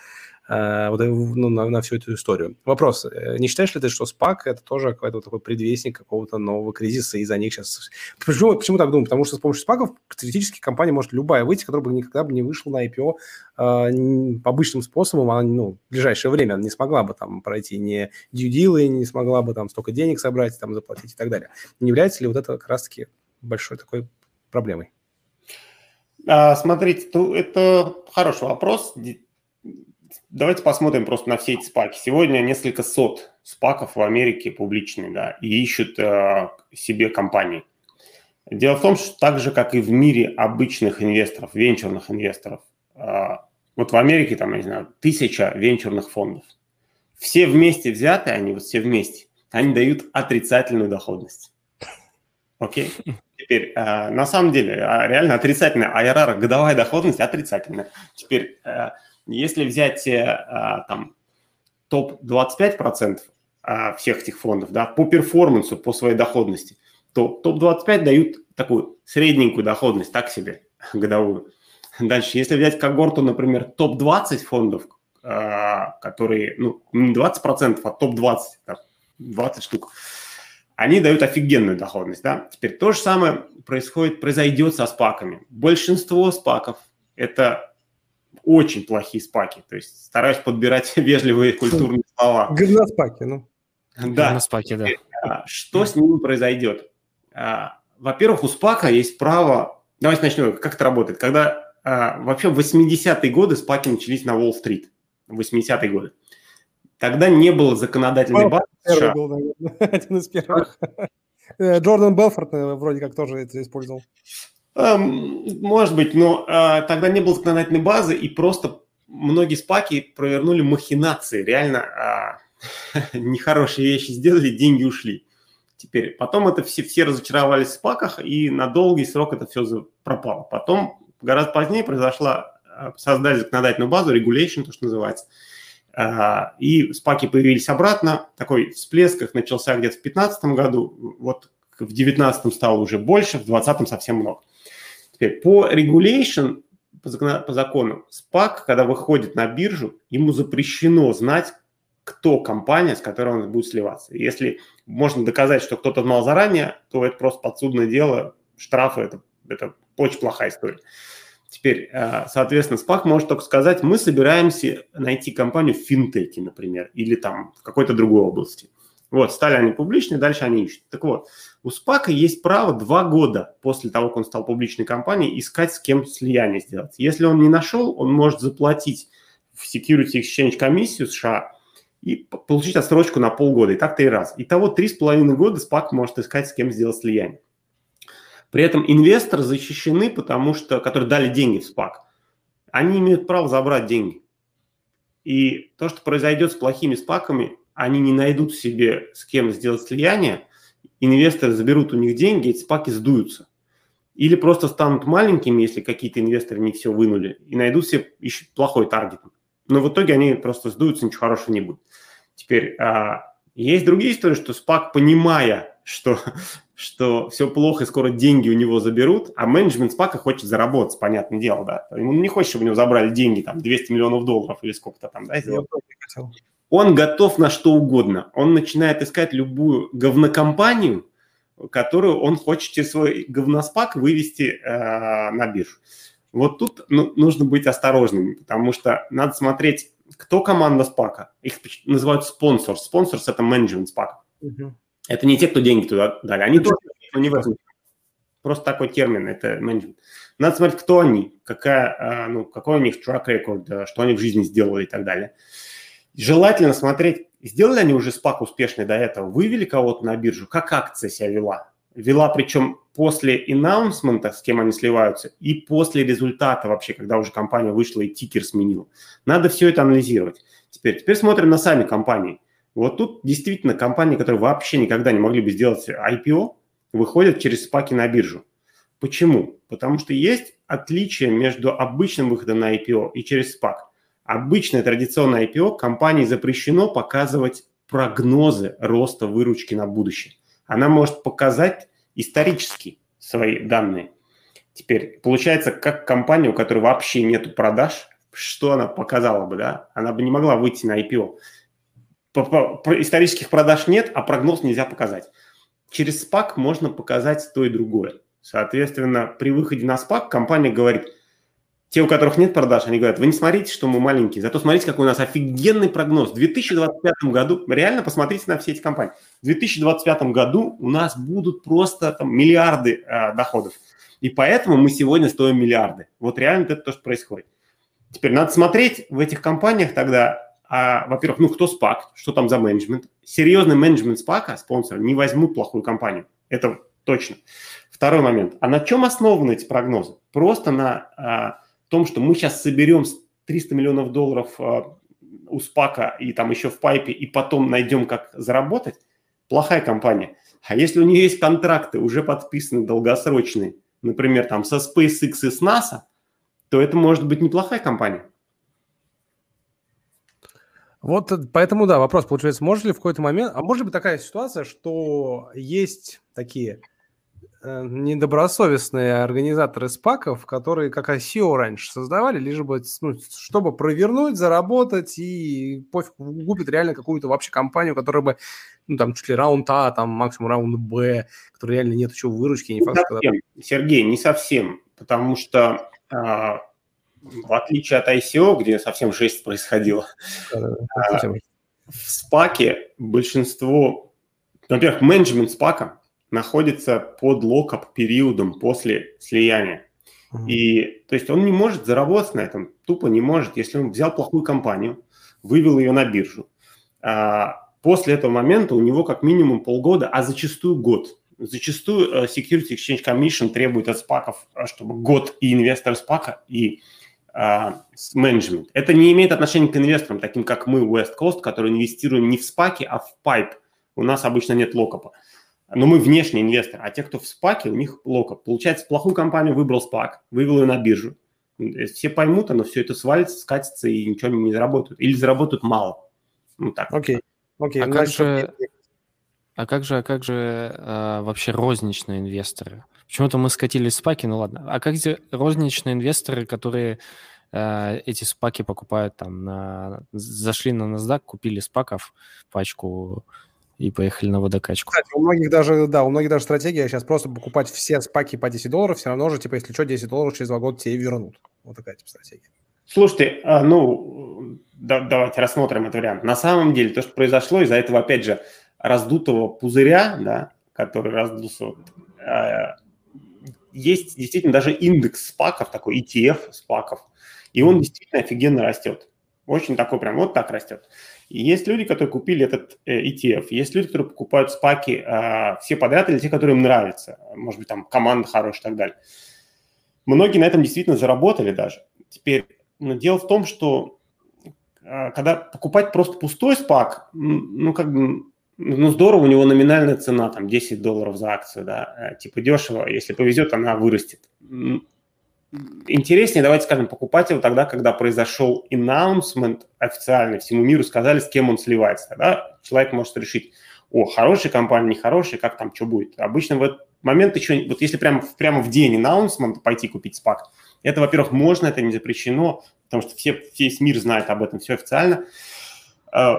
вот, ну, на, на всю эту историю. Вопрос, э, не считаешь ли ты, что SPAC это тоже какой-то вот такой предвестник какого-то нового кризиса, и за них сейчас... Почему, почему так думаю? Потому что с помощью SPAC теоретически компания может любая выйти, которая бы никогда бы не вышла на IPO э, обычным способом, она ну, в ближайшее время не смогла бы там пройти не дьюдилы, не смогла бы там столько денег собрать, там заплатить и так далее. Не является ли вот это как раз-таки большой такой проблемой? А, смотрите, это хороший вопрос Давайте посмотрим просто на все эти спаки. Сегодня несколько сот спаков в Америке публичные, да, и ищут э, себе компании. Дело в том, что так же, как и в мире обычных инвесторов, венчурных инвесторов, э, вот в Америке, там, я не знаю, тысяча венчурных фондов. Все вместе взятые, они вот все вместе, они дают отрицательную доходность. Окей? Теперь, э, на самом деле, а, реально отрицательная IRR, годовая доходность отрицательная. Теперь, э, если взять э, а, там топ-25% а, всех этих фондов, да, по перформансу, по своей доходности, то топ-25 дают такую средненькую доходность, так себе, годовую. Дальше, если взять когорту, например, топ-20 фондов, а, которые, ну, не 20%, а топ-20, 20 штук, они дают офигенную доходность, да. Теперь то же самое происходит, произойдет со спаками. Большинство спаков – это очень плохие спаки. То есть стараюсь подбирать вежливые культурные слова. Говноспаки, ну. Да. Говноспаки, да. А, что с ними произойдет? А, во-первых, у спака есть право... Давайте начнем. Как это работает? Когда а, вообще в 80-е годы спаки начались на Уолл-стрит. В 80-е годы. Тогда не было законодательной базы. Первый был, наверное, один из первых. Э, Джордан Белфорд э, вроде как тоже это использовал. Эм, может быть, но а, тогда не было законодательной базы, и просто многие спаки провернули махинации, реально а, нехорошие вещи сделали, деньги ушли. Теперь, потом это все, все разочаровались в спаках, и на долгий срок это все пропало. Потом, гораздо позднее, произошла, а, создали законодательную базу, regulation, то, что называется. И спаки появились обратно. Такой всплеск их начался где-то в 2015 году. Вот в 2019 стало уже больше, в 2020 совсем много. Теперь по regulation, по закону, SPAC, когда выходит на биржу, ему запрещено знать, кто компания, с которой он будет сливаться. Если можно доказать, что кто-то знал заранее, то это просто подсудное дело, штрафы, это, это очень плохая история. Теперь, э, соответственно, SPAC может только сказать, мы собираемся найти компанию в финтеке, например, или там в какой-то другой области. Вот, стали они публичны, дальше они ищут. Так вот, у SPAC есть право два года после того, как он стал публичной компанией, искать с кем слияние сделать. Если он не нашел, он может заплатить в Security Exchange комиссию США и получить отсрочку на полгода. И так-то и раз. Итого три с половиной года SPAC может искать, с кем сделать слияние. При этом инвесторы защищены, потому что, которые дали деньги в SPAC, они имеют право забрать деньги. И то, что произойдет с плохими спаками, они не найдут себе с кем сделать слияние, инвесторы заберут у них деньги, эти спаки сдуются. Или просто станут маленькими, если какие-то инвесторы не все вынули, и найдут себе еще плохой таргет. Но в итоге они просто сдуются, ничего хорошего не будет. Теперь, а, есть другие истории, что спак, понимая, что что все плохо и скоро деньги у него заберут, а менеджмент спака хочет заработать, понятное дело, да. Ему не хочет, чтобы у него забрали деньги, там, 200 миллионов долларов или сколько-то там, да, сделать. Он готов на что угодно. Он начинает искать любую говнокомпанию, которую он хочет через свой говноспак вывести э, на биржу. Вот тут ну, нужно быть осторожными, потому что надо смотреть, кто команда спака. Их называют спонсор. Спонсор – это менеджмент спака. Угу. Это не те, кто деньги туда дали. Они тоже, но не в этом. Просто такой термин, это менеджмент. Надо смотреть, кто они, какая, а, ну, какой у них трек рекорд, что они в жизни сделали и так далее. Желательно смотреть, сделали они уже спак успешный до этого, вывели кого-то на биржу, как акция себя вела. Вела причем после анонсмента, с кем они сливаются, и после результата вообще, когда уже компания вышла и тикер сменила. Надо все это анализировать. Теперь, теперь смотрим на сами компании – вот тут действительно компании, которые вообще никогда не могли бы сделать IPO, выходят через спаки на биржу. Почему? Потому что есть отличие между обычным выходом на IPO и через спак. Обычное традиционное IPO компании запрещено показывать прогнозы роста выручки на будущее. Она может показать исторически свои данные. Теперь получается, как компания, у которой вообще нет продаж, что она показала бы, да? Она бы не могла выйти на IPO исторических продаж нет, а прогноз нельзя показать. Через SPAC можно показать то и другое. Соответственно, при выходе на SPAC компания говорит, те, у которых нет продаж, они говорят, вы не смотрите, что мы маленькие, зато смотрите, какой у нас офигенный прогноз. В 2025 году, реально посмотрите на все эти компании, в 2025 году у нас будут просто там, миллиарды э, доходов. И поэтому мы сегодня стоим миллиарды. Вот реально это то, что происходит. Теперь надо смотреть в этих компаниях тогда, а, во-первых, ну кто спак, что там за менеджмент. Серьезный менеджмент спака, спонсор, не возьмут плохую компанию. Это точно. Второй момент. А на чем основаны эти прогнозы? Просто на а, том, что мы сейчас соберем 300 миллионов долларов а, у спака и там еще в пайпе, и потом найдем, как заработать. Плохая компания. А если у нее есть контракты, уже подписаны долгосрочные, например, там со SpaceX и с NASA, то это может быть неплохая компания. Вот поэтому, да, вопрос получается, может ли в какой-то момент, а может быть такая ситуация, что есть такие э, недобросовестные организаторы спаков, которые как ICO раньше создавали, лишь бы, ну, чтобы провернуть, заработать и пофиг, купит реально какую-то вообще компанию, которая бы, ну, там, чуть ли раунд А, там, максимум раунд Б, который реально нет еще выручки. Не, не факт, совсем, когда... Сергей, не совсем, потому что а, в отличие от ICO, где совсем жесть происходила, а, в спаке большинство, во-первых, менеджмент SPAC а находится под lock-up периодом после слияния. И, то есть он не может заработать на этом, тупо не может, если он взял плохую компанию, вывел ее на биржу. А, после этого момента у него как минимум полгода, а зачастую год. Зачастую э, Security Exchange Commission требует от SPAC ов, чтобы год и инвестор SPAC а, и а, менеджмент. Это не имеет отношения к инвесторам, таким как мы, West Coast, которые инвестируем не в SPAC е, а в PIPE. У нас обычно нет локопа. Но мы внешний инвестор, а те, кто в спаке, у них локоп. Получается, плохую компанию выбрал спак, вывел ее на биржу, Все поймут, оно все это свалится, скатится и ничего не заработают. Или заработают мало. Ну так. Окей. Окей. А как же... А как же, а как же э, вообще розничные инвесторы? Почему-то мы скатились спаки, ну ладно. А как же розничные инвесторы, которые э, эти спаки покупают там на... Зашли на NASDAQ, купили спаков пачку и поехали на водокачку. Кстати, у многих даже, да, у многих даже стратегия сейчас просто покупать все спаки по 10 долларов, все равно же, типа, если что, 10 долларов через два года тебе вернут. Вот такая типа стратегия. Слушайте, а, ну, да, давайте рассмотрим этот вариант. На самом деле, то, что произошло, из-за этого, опять же, раздутого пузыря, да, который раздулся, э, есть действительно даже индекс спаков, такой ETF спаков, и он действительно офигенно растет. Очень такой прям вот так растет. И есть люди, которые купили этот э, ETF, есть люди, которые покупают спаки э, все подряд или те, которые им нравятся. Может быть, там команда хорошая и так далее. Многие на этом действительно заработали даже. Теперь, но дело в том, что э, когда покупать просто пустой спак, ну, как бы ну, здорово, у него номинальная цена, там, 10 долларов за акцию, да, э, типа дешево, если повезет, она вырастет. Интереснее, давайте скажем, покупать его тогда, когда произошел announcement официально, всему миру сказали, с кем он сливается. Тогда человек может решить, о, хорошая компания, нехорошая, как там, что будет. Обычно в этот момент еще, вот если прямо, прямо в день announcement пойти купить спак, это, во-первых, можно, это не запрещено, потому что все, весь мир знает об этом, все официально э,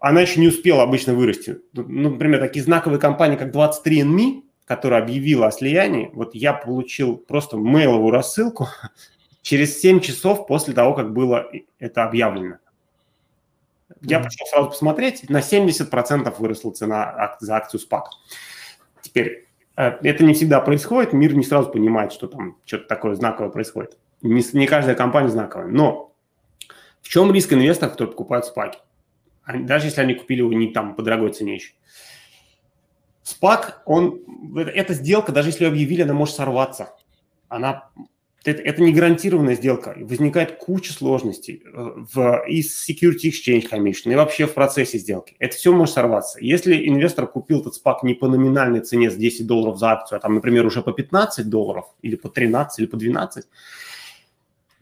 она еще не успела обычно вырасти. Ну, например, такие знаковые компании, как 23andMe, которая объявила о слиянии, вот я получил просто мейловую рассылку через 7 часов после того, как было это объявлено. Я пошел сразу посмотреть, на 70% выросла цена за акцию SPAC. Теперь, э, это не всегда происходит, мир не сразу понимает, что там что-то такое знаковое происходит. Не, не каждая компания знаковая. Но в чем риск инвесторов, которые покупают спаки? даже если они купили его не там по дорогой цене еще. Спак он, эта сделка, даже если ее объявили, она может сорваться. Она, это, это не гарантированная сделка. Возникает куча сложностей э, в, и с Security Exchange Commission, и вообще в процессе сделки. Это все может сорваться. Если инвестор купил этот спак не по номинальной цене с 10 долларов за акцию, а там, например, уже по 15 долларов, или по 13, или по 12,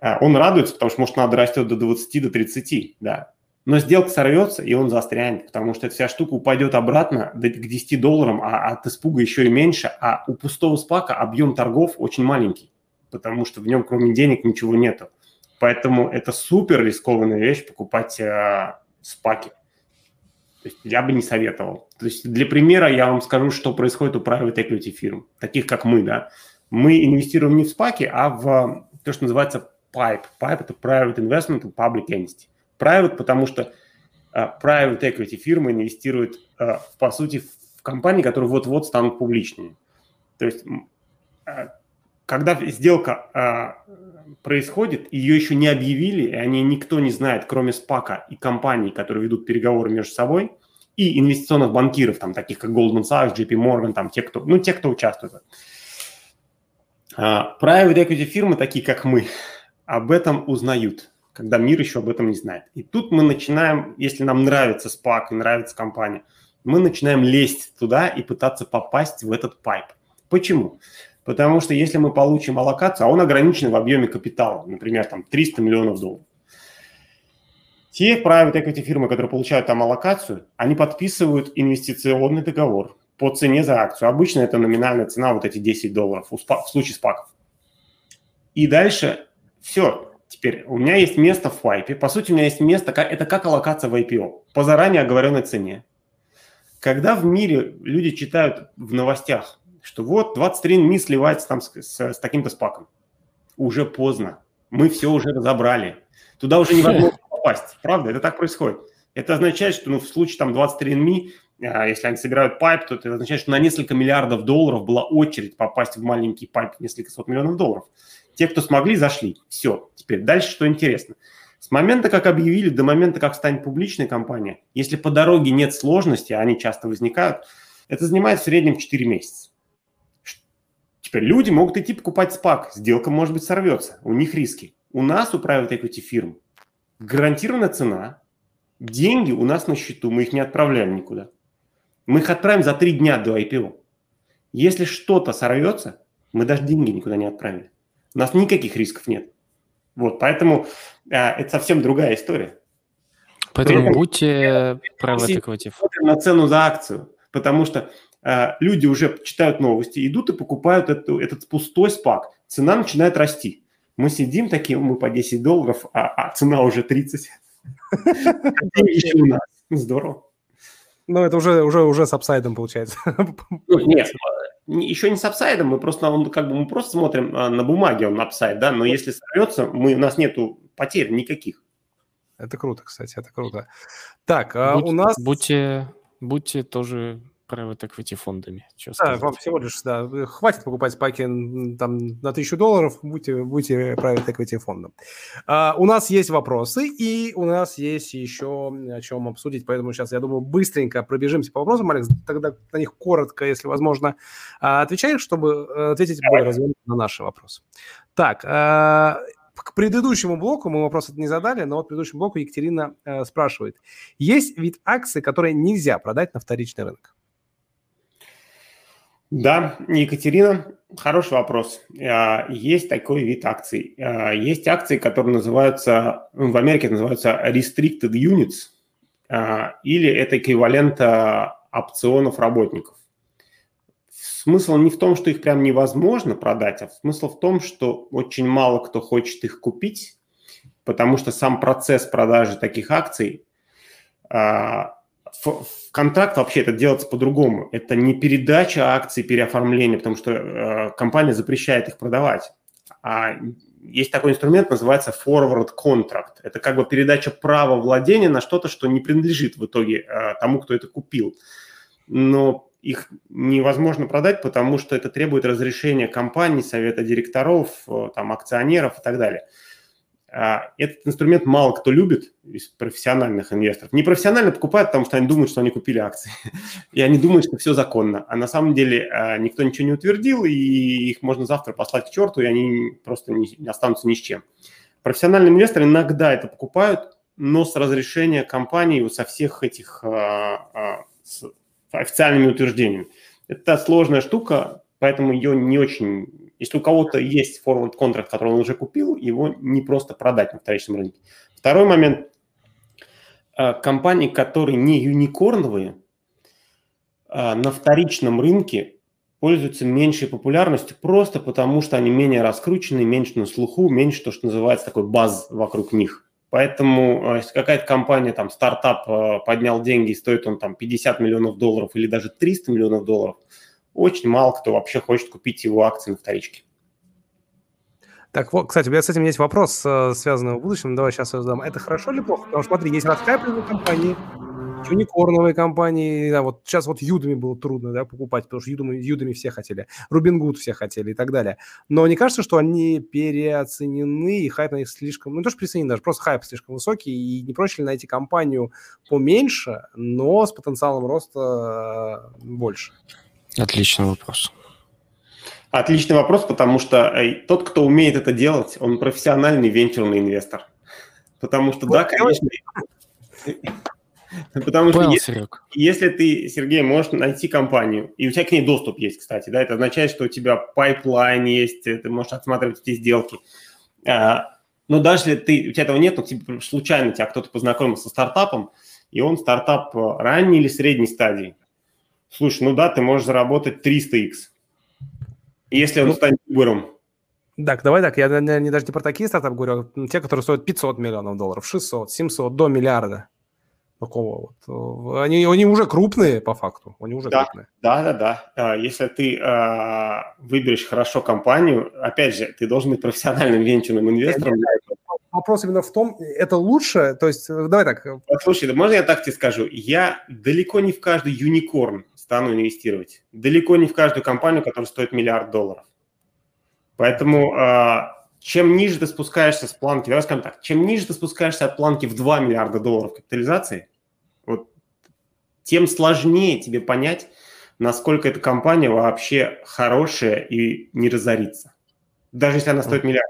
э, он радуется, потому что, может, надо растет до 20, до 30, да. Но сделка сорвется, и он застрянет, потому что эта вся штука упадет обратно к 10 долларам, а от испуга еще и меньше, а у пустого спака объем торгов очень маленький, потому что в нем кроме денег ничего нету. Поэтому это супер рискованная вещь покупать э, спаки. То есть я бы не советовал. То есть для примера я вам скажу, что происходит у private equity фирм, таких как мы, да. Мы инвестируем не в спаки, а в то, что называется PIPE. PIPE – это Private Investment in Public Entity private, потому что uh, private equity фирмы инвестируют, uh, по сути, в компании, которые вот-вот станут публичными. То есть, uh, когда сделка происходит, ее еще не объявили, и они никто не знает, кроме СПАКа и компаний, которые ведут переговоры между собой, и инвестиционных банкиров, там, таких как Goldman Sachs, JP Morgan, там, те, кто, ну, те, кто участвует. Private equity фирмы, такие как мы, об этом узнают когда мир еще об этом не знает. И тут мы начинаем, если нам нравится SPAC, нравится компания, мы начинаем лезть туда и пытаться попасть в этот пайп. Почему? Потому что если мы получим аллокацию, а он ограничен в объеме капитала, например, там 300 миллионов долларов, те private equity фирмы, которые получают там аллокацию, они подписывают инвестиционный договор по цене за акцию. Обычно это номинальная цена, вот эти 10 долларов в случае спаков. И дальше все, Теперь у меня есть место в PIPE. По сути, у меня есть место, это как аллокация в IPO по заранее оговоренной цене. Когда в мире люди читают в новостях, что вот 23andMe сливается там с, с, с таким-то SPAC ом, уже поздно. Мы все уже разобрали. Туда уже невозможно попасть. Правда, это так происходит. Это означает, что ну, в случае там 23andMe, а, если они сыграют PIPE, то это означает, что на несколько миллиардов долларов была очередь попасть в маленький PIPE несколько сот миллионов долларов. Те, кто смогли, зашли. Все. Теперь дальше что интересно. С момента, как объявили, до момента, как станет публичной компания, если по дороге нет сложности, а они часто возникают, это занимает в среднем 4 месяца. Теперь люди могут идти покупать спак, сделка, может быть, сорвется, у них риски. У нас, у private equity фирм, гарантированная цена, деньги у нас на счету, мы их не отправляем никуда. Мы их отправим за 3 дня до IPO. Если что-то сорвется, мы даже деньги никуда не отправили. У нас никаких рисков нет. Вот, поэтому а, это совсем другая история. Поэтому этом, будьте private equity. на цену за акцию, потому что а, люди уже читают новости, идут и покупают эту, этот пустой спак. Цена начинает расти. Мы сидим такие, мы по 10 долларов, а, а цена уже 30. Еще у нас. Здорово. Ну, это уже, уже, уже с upside ом получается. Ну, нет, еще не с upside ом, мы просто, он, как бы, мы просто смотрим а, на бумаге, он upside, да, но если сорвется, мы, у нас нету потерь никаких. Это круто, кстати, это круто. Так, а Будь, у нас... Будьте, будьте тоже private equity фондами. Что да, вам всего лишь, да, хватит покупать SPAC и там на тысячу долларов, будьте, будьте private equity фондом. А, у нас есть вопросы, и у нас есть еще о чем обсудить, поэтому сейчас, я думаю, быстренько пробежимся по вопросам, Алекс, тогда на них коротко, если возможно, а, отвечаешь, чтобы э, ответить более развернуто на наши вопросы. Так, а, к предыдущему блоку, мы вопрос это не задали, но вот к предыдущему блоку Екатерина э, спрашивает. Есть вид акций, которые нельзя продать на вторичный рынок? Да, Екатерина, хороший вопрос. А, есть такой вид акций. А, есть акции, которые называются, в Америке называются restricted units, а, или это эквивалент опционов работников. Смысл не в том, что их прям невозможно продать, а смысл в том, что очень мало кто хочет их купить, потому что сам процесс продажи таких акций контракт вообще это делается по-другому. Это не передача акций, переоформление, потому что э, компания запрещает их продавать. А есть такой инструмент, называется forward contract. Это как бы передача права владения на что-то, что не принадлежит в итоге э, тому, кто это купил. Но их невозможно продать, потому что это требует разрешения компании, совета директоров, э, там, акционеров и так далее. Этот инструмент мало кто любит из профессиональных инвесторов. Непрофессионально покупают, потому что они думают, что они купили акции. И они думают, что все законно. А на самом деле а, никто ничего не утвердил, и их можно завтра послать к черту, и они просто не останутся ни с чем. Профессиональные инвесторы иногда это покупают, но с разрешения компании со всех этих а, с официальными утверждениями. Это сложная штука, поэтому ее не очень если у кого-то есть forward контракт, который он уже купил, его не просто продать на вторичном рынке. Второй момент. Э, компании, которые не юникорновые, э, на вторичном рынке пользуются меньшей популярностью просто потому, что они менее раскручены, меньше на слуху, меньше то, что называется такой баз вокруг них. Поэтому э, если какая-то компания, там, стартап поднял деньги, и стоит он там 50 миллионов долларов или даже 300 миллионов долларов – очень мало кто вообще хочет купить его акции на вторичке. Так, вот, кстати, у меня с этим есть вопрос, э, связанный в будущем. Давай сейчас я задам. Это хорошо или плохо? Потому что, смотри, есть расхайпленные компании, юникорновые компании. Да, вот сейчас вот Юдами было трудно да, покупать, потому что Юдами, Юдами все хотели, Рубингуд все хотели и так далее. Но не кажется, что они переоценены, и хайп на них слишком... Ну, не то, что переоценены, даже просто хайп слишком высокий, и не проще ли найти компанию поменьше, но с потенциалом роста э, больше? Отличный вопрос. Отличный вопрос, потому что э, тот, кто умеет это делать, он профессиональный венчурный инвестор. Потому что, да, конечно... Потому что если, если ты, Сергей, можешь найти компанию, и у тебя к ней доступ есть, кстати, да, это означает, что у тебя pipeline есть, ты можешь отсматривать эти сделки. А, но даже если ты, у тебя этого нет, но тебе, случайно тебя кто-то познакомил со стартапом, и он стартап ранней или средней стадии, Слушай, ну да, ты можешь заработать 300x, если он ну, станет Uber. Так, давай так, я не, даже не про такие стартапы говорю, а те, которые стоят 500 миллионов долларов, 600, 700, до миллиарда. Такого вот. Они, они уже крупные, по факту. Они уже да, крупные. Да, да, да. А, если ты э, выберешь хорошо компанию, опять же, ты должен быть профессиональным венчурным инвестором. Вопрос именно в том, это лучше, то есть, давай так. Слушай, можно я так тебе скажу? Я далеко не в каждый юникорн стану инвестировать. Далеко не в каждую компанию, которая стоит миллиард долларов. Поэтому а, чем ниже ты спускаешься с планки, давай скажем так, чем ниже ты спускаешься от планки в 2 миллиарда долларов капитализации, вот, тем сложнее тебе понять, насколько эта компания вообще хорошая и не разорится. Даже если она стоит миллиард.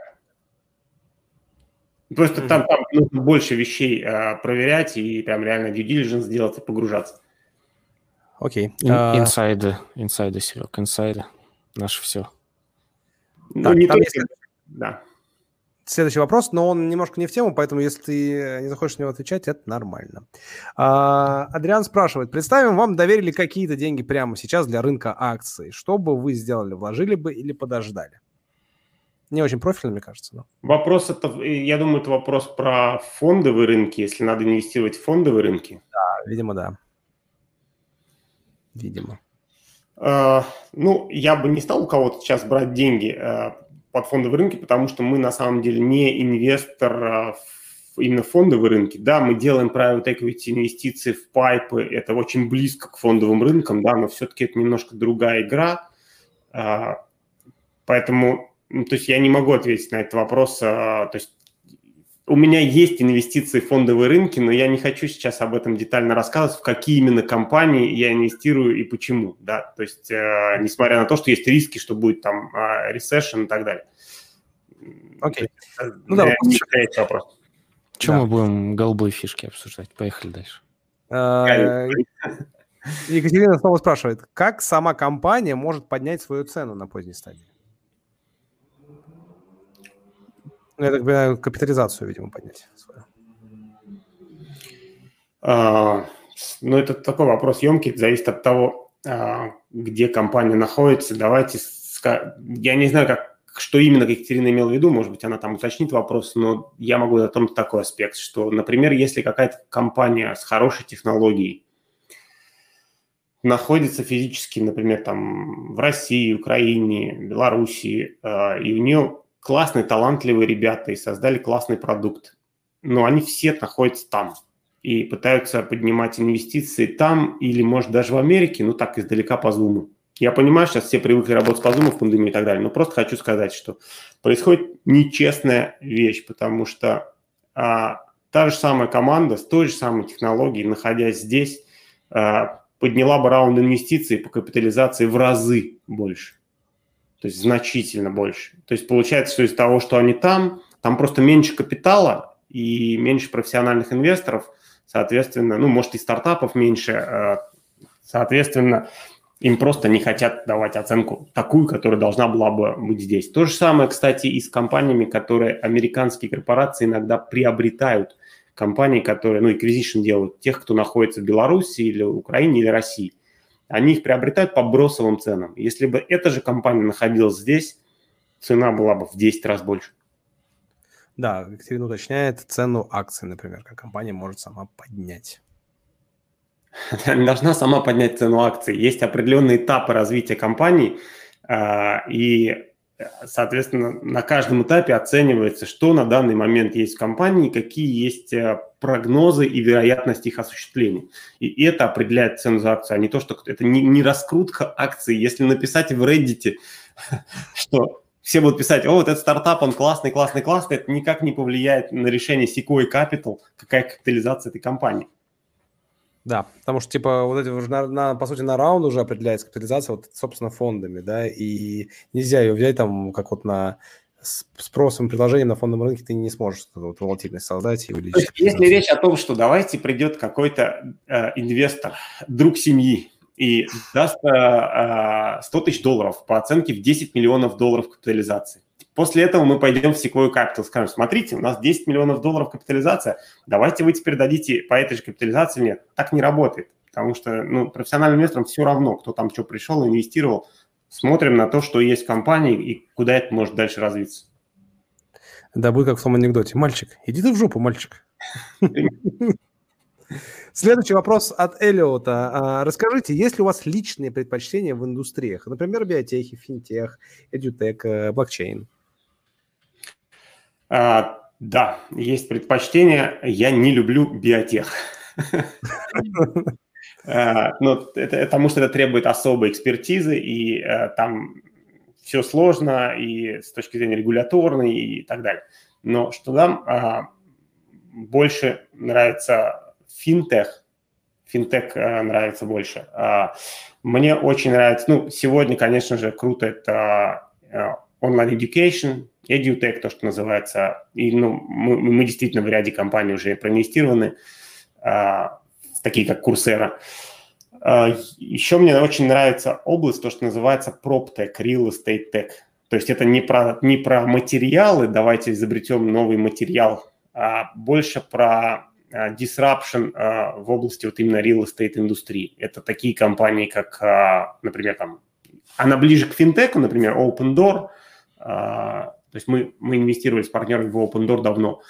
Просто mm-hmm. там, там нужно больше вещей а, проверять и прям реально due diligence делать и погружаться. Окей. Okay. Инсайды, инсайды, Серег, инсайды. Наше все. Ну, так, не только... Есть... Да. следующий вопрос, но он немножко не в тему, поэтому если ты не захочешь на него отвечать, это нормально. А, Адриан спрашивает, представим, вам доверили какие-то деньги прямо сейчас для рынка акций. Что бы вы сделали? Вложили бы или подождали? Не очень профильно, мне кажется. Но. Вопрос это, я думаю, это вопрос про фондовые рынки, если надо инвестировать в фондовые рынки. Да, видимо, да. Видимо. Uh, ну, я бы не стал у кого-то сейчас брать деньги uh, под фондовые рынки, потому что мы на самом деле не инвестор в именно фондовые рынки. Да, мы делаем private equity инвестиции в пайпы, это очень близко к фондовым рынкам, да, но все-таки это немножко другая игра. Поэтому ну, то есть я не могу ответить на этот вопрос. А, то есть у меня есть инвестиции в фондовые рынки, но я не хочу сейчас об этом детально рассказывать, в какие именно компании я инвестирую и почему, да, то есть э, несмотря на то, что есть риски, что будет там э, recession и так далее. Окей. Okay. Ну да, вопрос. Чем да. мы будем голубые фишки обсуждать? Поехали дальше. А, Екатерина снова спрашивает, как сама компания может поднять свою цену на поздней стадии? Ну, я так понимаю, капитализацию, видимо, поднять свою. А, ну, это такой вопрос емкий, зависит от того, а, где компания находится. Давайте, я не знаю, как, что именно Екатерина имела в виду, может быть, она там уточнит вопрос, но я могу затронуть такой аспект, что, например, если какая-то компания с хорошей технологией находится физически, например, там в России, Украине, Белоруссии, а, и у нее классные, талантливые ребята и создали классный продукт. Но они все находятся там и пытаются поднимать инвестиции там или, может, даже в Америке, ну так издалека по зуму. Я понимаю, сейчас все привыкли работать по зуму в пандемии и так далее, но просто хочу сказать, что происходит нечестная вещь, потому что а, та же самая команда с той же самой технологией, находясь здесь, а, подняла бы раунд инвестиций по капитализации в разы больше то есть значительно больше. То есть получается, что из того, что они там, там просто меньше капитала и меньше профессиональных инвесторов, соответственно, ну, может, и стартапов меньше, э, соответственно, им просто не хотят давать оценку такую, которая должна была бы быть здесь. То же самое, кстати, и с компаниями, которые американские корпорации иногда приобретают компании, которые, ну, acquisition делают тех, кто находится в Беларуси или Украине или России они их приобретают по бросовым ценам. Если бы эта же компания находилась здесь, цена была бы в 10 раз больше. Да, Екатерина уточняет цену акций, например, как компания может сама поднять. Она не должна сама поднять цену акций. Есть определенные этапы развития компании, а, и Соответственно, на каждом этапе оценивается, что на данный момент есть в компании, какие есть э, прогнозы и вероятность их осуществления. И это определяет цену за акцию, а не то, что это не, не раскрутка акций. Если написать в Reddit, что все будут писать, о, вот этот стартап, он классный, классный, классный, это никак не повлияет на решение Sequoia Capital, какая капитализация этой компании. Да, потому что, типа, вот эти уже, на, на, по сути, на раунд уже определяется капитализация, вот, собственно, фондами, да, и нельзя ее взять там, как вот на спросом и предложением на фондовом рынке ты не сможешь эту вот волатильность создать и увеличить. Если речь о том, что давайте придет какой-то э, инвестор, друг семьи, и даст э, 100 тысяч долларов по оценке в 10 миллионов долларов капитализации. После этого мы пойдем в Sequoia Capital, скажем, смотрите, у нас 10 миллионов долларов капитализация, давайте вы теперь дадите по этой же капитализации. Нет, так не работает, потому что ну, профессиональным инвесторам все равно, кто там что пришел, инвестировал. Смотрим на то, что есть в компании и куда это может дальше развиться. Да, будет как в том анекдоте. Мальчик, иди ты в жопу, мальчик. Следующий вопрос от Элиота. А, расскажите, есть ли у вас личные предпочтения в индустриях? Например, биотехи, финтех, эдютек, э, блокчейн? А, да, есть предпочтение. Я не люблю биотех. А, ну, потому что это требует особой экспертизы, и а, там все сложно и с точки зрения регуляторной и так далее. Но что нам а, больше нравится финтех, финтех а, нравится больше. А, мне очень нравится, ну, сегодня, конечно же, круто это онлайн education, EduTech, то, что называется. И ну, мы, мы действительно в ряде компаний уже проинвестированы, а, такие как Coursera. А, еще мне очень нравится область, то, что называется PropTech, Real Estate Tech. То есть это не про, не про материалы, давайте изобретем новый материал, а больше про а, disruption а, в области вот именно real estate индустрии. Это такие компании, как, а, например, там, она ближе к финтеку, например, Open Door. То есть мы, мы инвестировали с партнерами в Open Door давно.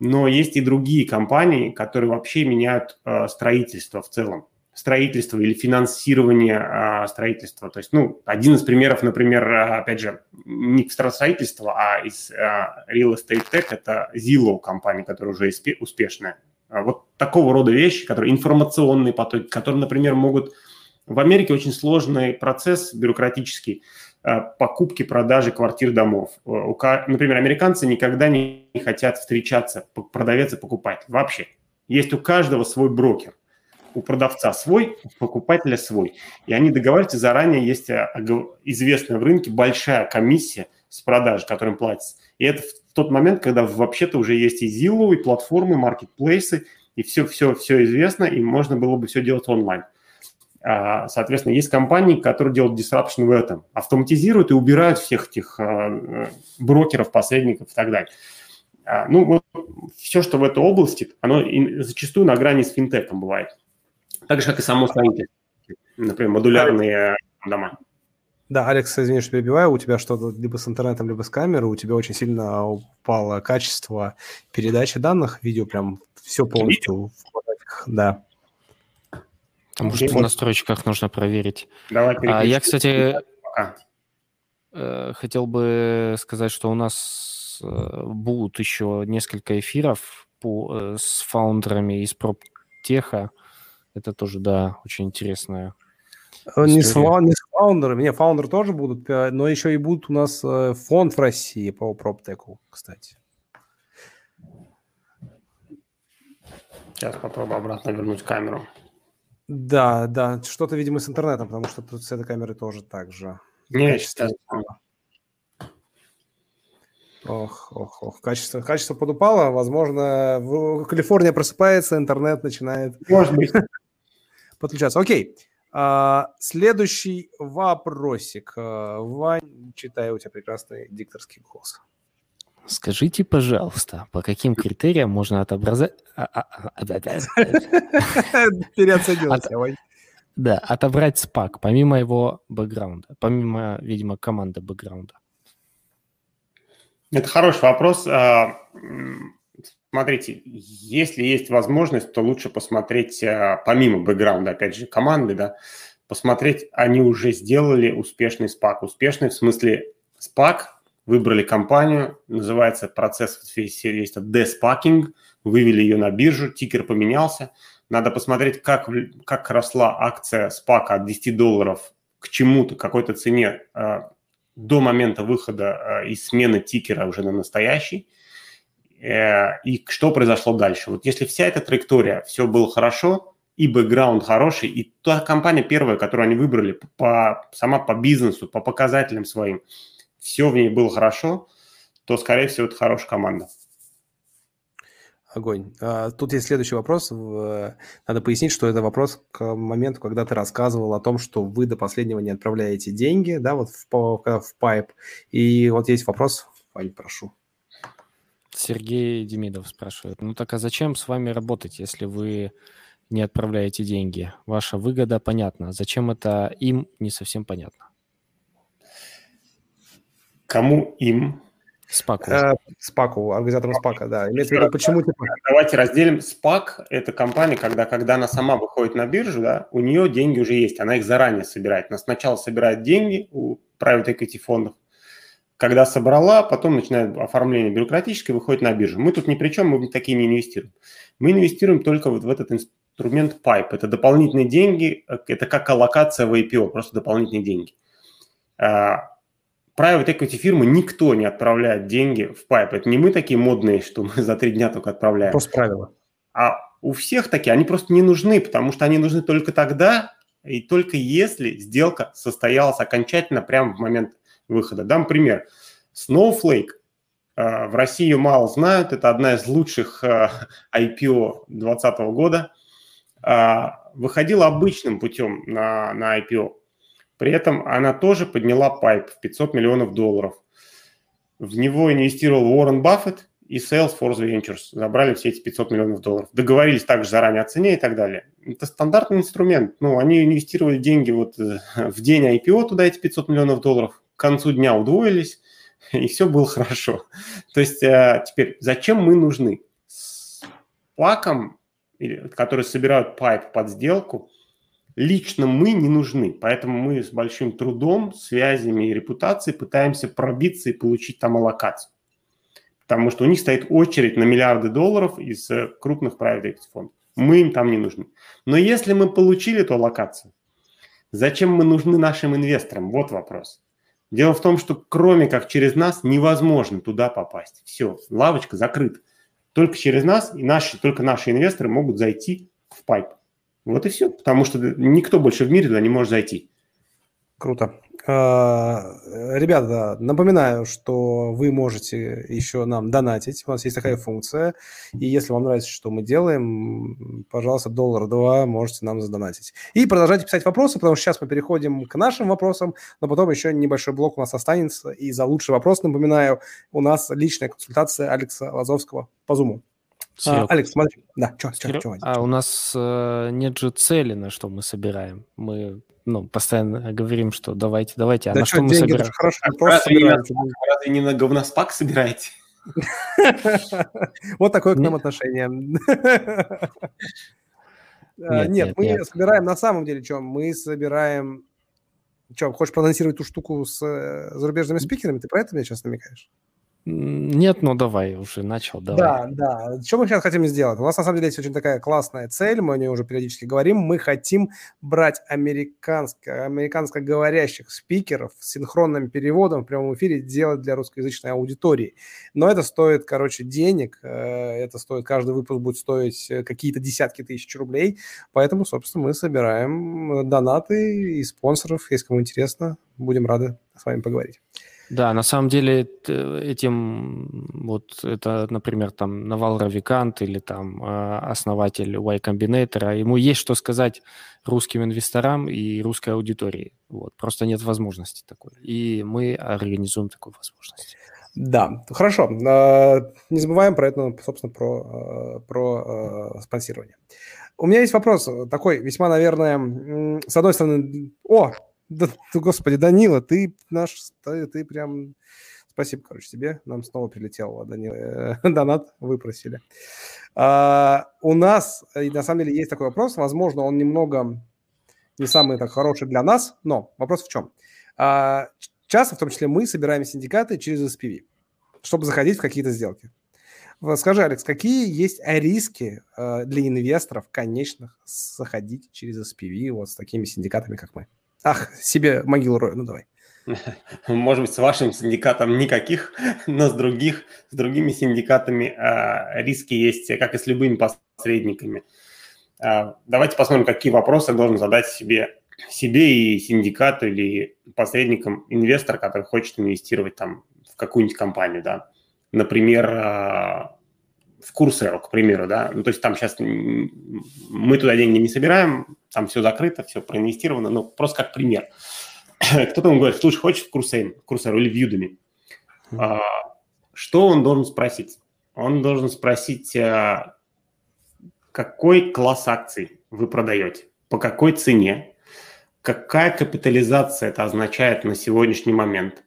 Но есть и другие компании, которые вообще меняют строительство в целом строительства или финансирование а, строительства. То есть, ну, один из примеров, например, опять же, не строительства, а из а, Real Estate Tech – это Zillow компания, которая уже успешная. А вот такого рода вещи, которые информационные потоки, которые, например, могут… В Америке очень сложный процесс бюрократический а, покупки, продажи квартир, домов. Например, американцы никогда не хотят встречаться, продавец и покупатель. Вообще. Есть у каждого свой брокер у продавца свой, у покупателя свой. И они договариваются заранее, есть э, известная в рынке большая комиссия с продажи, которым платится. И это в тот момент, когда вообще-то уже есть и Zillow, и платформы, маркетплейсы, и все, все, все известно, и можно было бы все делать онлайн. А, соответственно, есть компании, которые делают disruption в этом, автоматизируют и убирают всех этих э, брокеров, посредников и так далее. А, ну, вот все, что в этой области, оно зачастую на грани с финтеком бывает. Так же, как и само строительство. Например, модулярные дома. Да, Алекс, извини, что перебиваю, у тебя что-то либо с интернетом, либо с камерой, у тебя очень сильно упало качество передачи данных, видео прям все полностью в квадратиках, да. Потому что в настройках нужно проверить. Давай а, я, кстати, э, хотел бы сказать, что у нас э, будут еще несколько эфиров по, э, с фаундерами из PropTech, это тоже, да, очень интересная э, не с, не с фаундерами. Не, фаундеры тоже будут, но еще и будут у нас фонд в России по проптеку, кстати. Сейчас попробую обратно вернуть камеру. Да, да, что-то, видимо, с интернетом, потому что тут с этой камеры тоже так же. Не, сейчас. Ох, ох, ох. Качество, качество подупало. Возможно, в Калифорния просыпается, интернет начинает... Может быть. подключаться. Окей. А, следующий вопросик. Вань, читаю у тебя прекрасный дикторский голос. Скажите, пожалуйста, по каким критериям можно отобразать... Переоценился, Вань. Да, отобрать спак, помимо его бэкграунда, помимо, видимо, команды бэкграунда. Это хороший вопрос. А, Смотрите, если есть возможность, то лучше посмотреть, помимо бэкграунда, опять же, команды, да, посмотреть, они уже сделали успешный спак. Успешный в смысле спак, выбрали компанию, называется процесс есть деспакинг, вывели ее на биржу, тикер поменялся. Надо посмотреть, как, как росла акция спака от 10 долларов к чему-то, какой-то цене э, до момента выхода э, и смены тикера уже на настоящий – Э, и что произошло дальше. Вот если вся эта траектория, все было хорошо, и бэкграунд хороший, и та компания первая, которую они выбрали, по, сама по бизнесу, по показателям своим, все в ней было хорошо, то, скорее всего, это хорошая команда. Огонь. А, тут есть следующий вопрос. Надо пояснить, что это вопрос к моменту, когда ты рассказывал о том, что вы до последнего не отправляете деньги, да, вот в, в пайп. И вот есть вопрос. Вань, прошу. Сергей Демидов спрашивает, ну так а зачем с вами работать, если вы не отправляете деньги? Ваша выгода понятна. Зачем это им, не совсем понятно. Кому им? Спаку. Э, спаку, организаторам Спака, да. Имеется в виду, почему типа... Давайте разделим. Спак – это компания, когда, когда она сама выходит на биржу, да, у нее деньги уже есть, она их заранее собирает. Она сначала собирает деньги у private equity фондов, когда собрала, потом начинает оформление бюрократическое, выходит на биржу. Мы тут ни при чем, мы такие не инвестируем. Мы инвестируем только вот в этот инструмент PIPE. Это дополнительные деньги, это как аллокация в IPO, просто дополнительные деньги. А, private equity фирмы никто не отправляет деньги в PIPE. Это не мы такие модные, что мы за три дня только отправляем. Просто правило. А у всех такие, они просто не нужны, потому что они нужны только тогда, и только если сделка состоялась окончательно прямо в момент выхода. Дам пример. Snowflake, э, в России мало знают, это одна из лучших э, IPO 2020 года, э, выходила обычным путем на, на IPO. При этом она тоже подняла пайп в 500 миллионов долларов. В него инвестировал Уоррен Баффет и Salesforce Ventures. Забрали все эти 500 миллионов долларов. Договорились также заранее о цене и так далее. Это стандартный инструмент. Ну, они инвестировали деньги вот э, в день IPO туда, эти 500 миллионов долларов. К концу дня удвоились, и все было хорошо. То есть э, теперь, зачем мы нужны? С паком, которые собирают пайп под сделку, лично мы не нужны. Поэтому мы с большим трудом, связями и репутацией пытаемся пробиться и получить там аллокацию. Потому что у них стоит очередь на миллиарды долларов из э, крупных private фондов. Мы им там не нужны. Но если мы получили эту аллокацию, зачем мы нужны нашим инвесторам? Вот вопрос. Дело в том, что кроме как через нас невозможно туда попасть. Все, лавочка закрыта. Только через нас и наши, только наши инвесторы могут зайти в пайп. Вот и все, потому что никто больше в мире туда не может зайти. Круто. А, ребята, напоминаю, что вы можете еще нам донатить. У нас есть такая функция. И если вам нравится, что мы делаем, пожалуйста, доллар два можете нам задонатить. И продолжайте писать вопросы, потому что сейчас мы переходим к нашим вопросам, но потом еще небольшой блок у нас останется. И за лучший вопрос, напоминаю, у нас личная консультация Алекса Лазовского по Зуму. А, Алекс, смотри. Да, что, что, что? А у нас э, нет же цели, на что мы собираем. Мы ну, постоянно говорим, что давайте, давайте, а да на что, что мы собираем? Хорошо, разве, не на, разве не на говноспак собираете? Вот такое к нам отношение. А, нет, мы собираем на самом деле, что мы собираем... Что, хочешь проанонсировать ту штуку с э, зарубежными спикерами? Ты про это мне сейчас намекаешь? Нет, ну давай, уже начал, давай. Да, да. Что мы сейчас хотим сделать? У нас на самом деле есть очень такая классная цель, мы о ней уже периодически говорим. Мы хотим брать американско, американско говорящих спикеров с синхронным переводом в прямом эфире делать для русскоязычной аудитории. Но это стоит, короче, денег, э, это стоит, каждый выпуск будет стоить э, какие-то десятки тысяч рублей, поэтому, собственно, мы собираем э, донаты и спонсоров, если кому интересно, будем рады с вами поговорить. Да, на самом деле этим, вот это, например, там Навал Равикант или там а, основатель Y Combinator, ему есть что сказать русским инвесторам и русской аудитории. Вот, просто нет возможности такой. И мы организуем такую возможность. Да, хорошо. А, не забываем про это, собственно, про, а, про спонсирование. У меня есть вопрос такой, весьма, наверное, с одной стороны, о, да, господи, Данила, ты наш, ты, ты прям... Спасибо, короче, тебе. Нам снова прилетел Данила, э, донат, выпросили. А, у нас, и на самом деле, есть такой вопрос. Возможно, он немного не самый так хороший для нас, но вопрос в чем? А, часто, в том числе мы, собираем синдикаты через SPV, чтобы заходить в какие-то сделки. Скажи, Алекс, какие есть риски э, для инвесторов конечных заходить через SPV вот с такими синдикатами, как мы? Ах, себе могилу рою, ну давай. Может быть, с вашим синдикатом никаких, но с других, с другими синдикатами э, риски есть, как и с любыми посредниками. Э, давайте посмотрим, какие вопросы должен задать себе, себе и синдикату или посредникам инвестор, который хочет инвестировать там в какую-нибудь компанию, да. Например, э, в Курсеру, к примеру, да, ну, то есть там сейчас мы туда деньги не собираем, там все закрыто, все проинвестировано, ну, просто как пример. Кто-то ему говорит, слушай, хочешь в Курсеру, Курсеру или в Юдами? А, что он должен спросить? Он должен спросить, а, какой класс акций вы продаете, по какой цене, какая капитализация это означает на сегодняшний момент,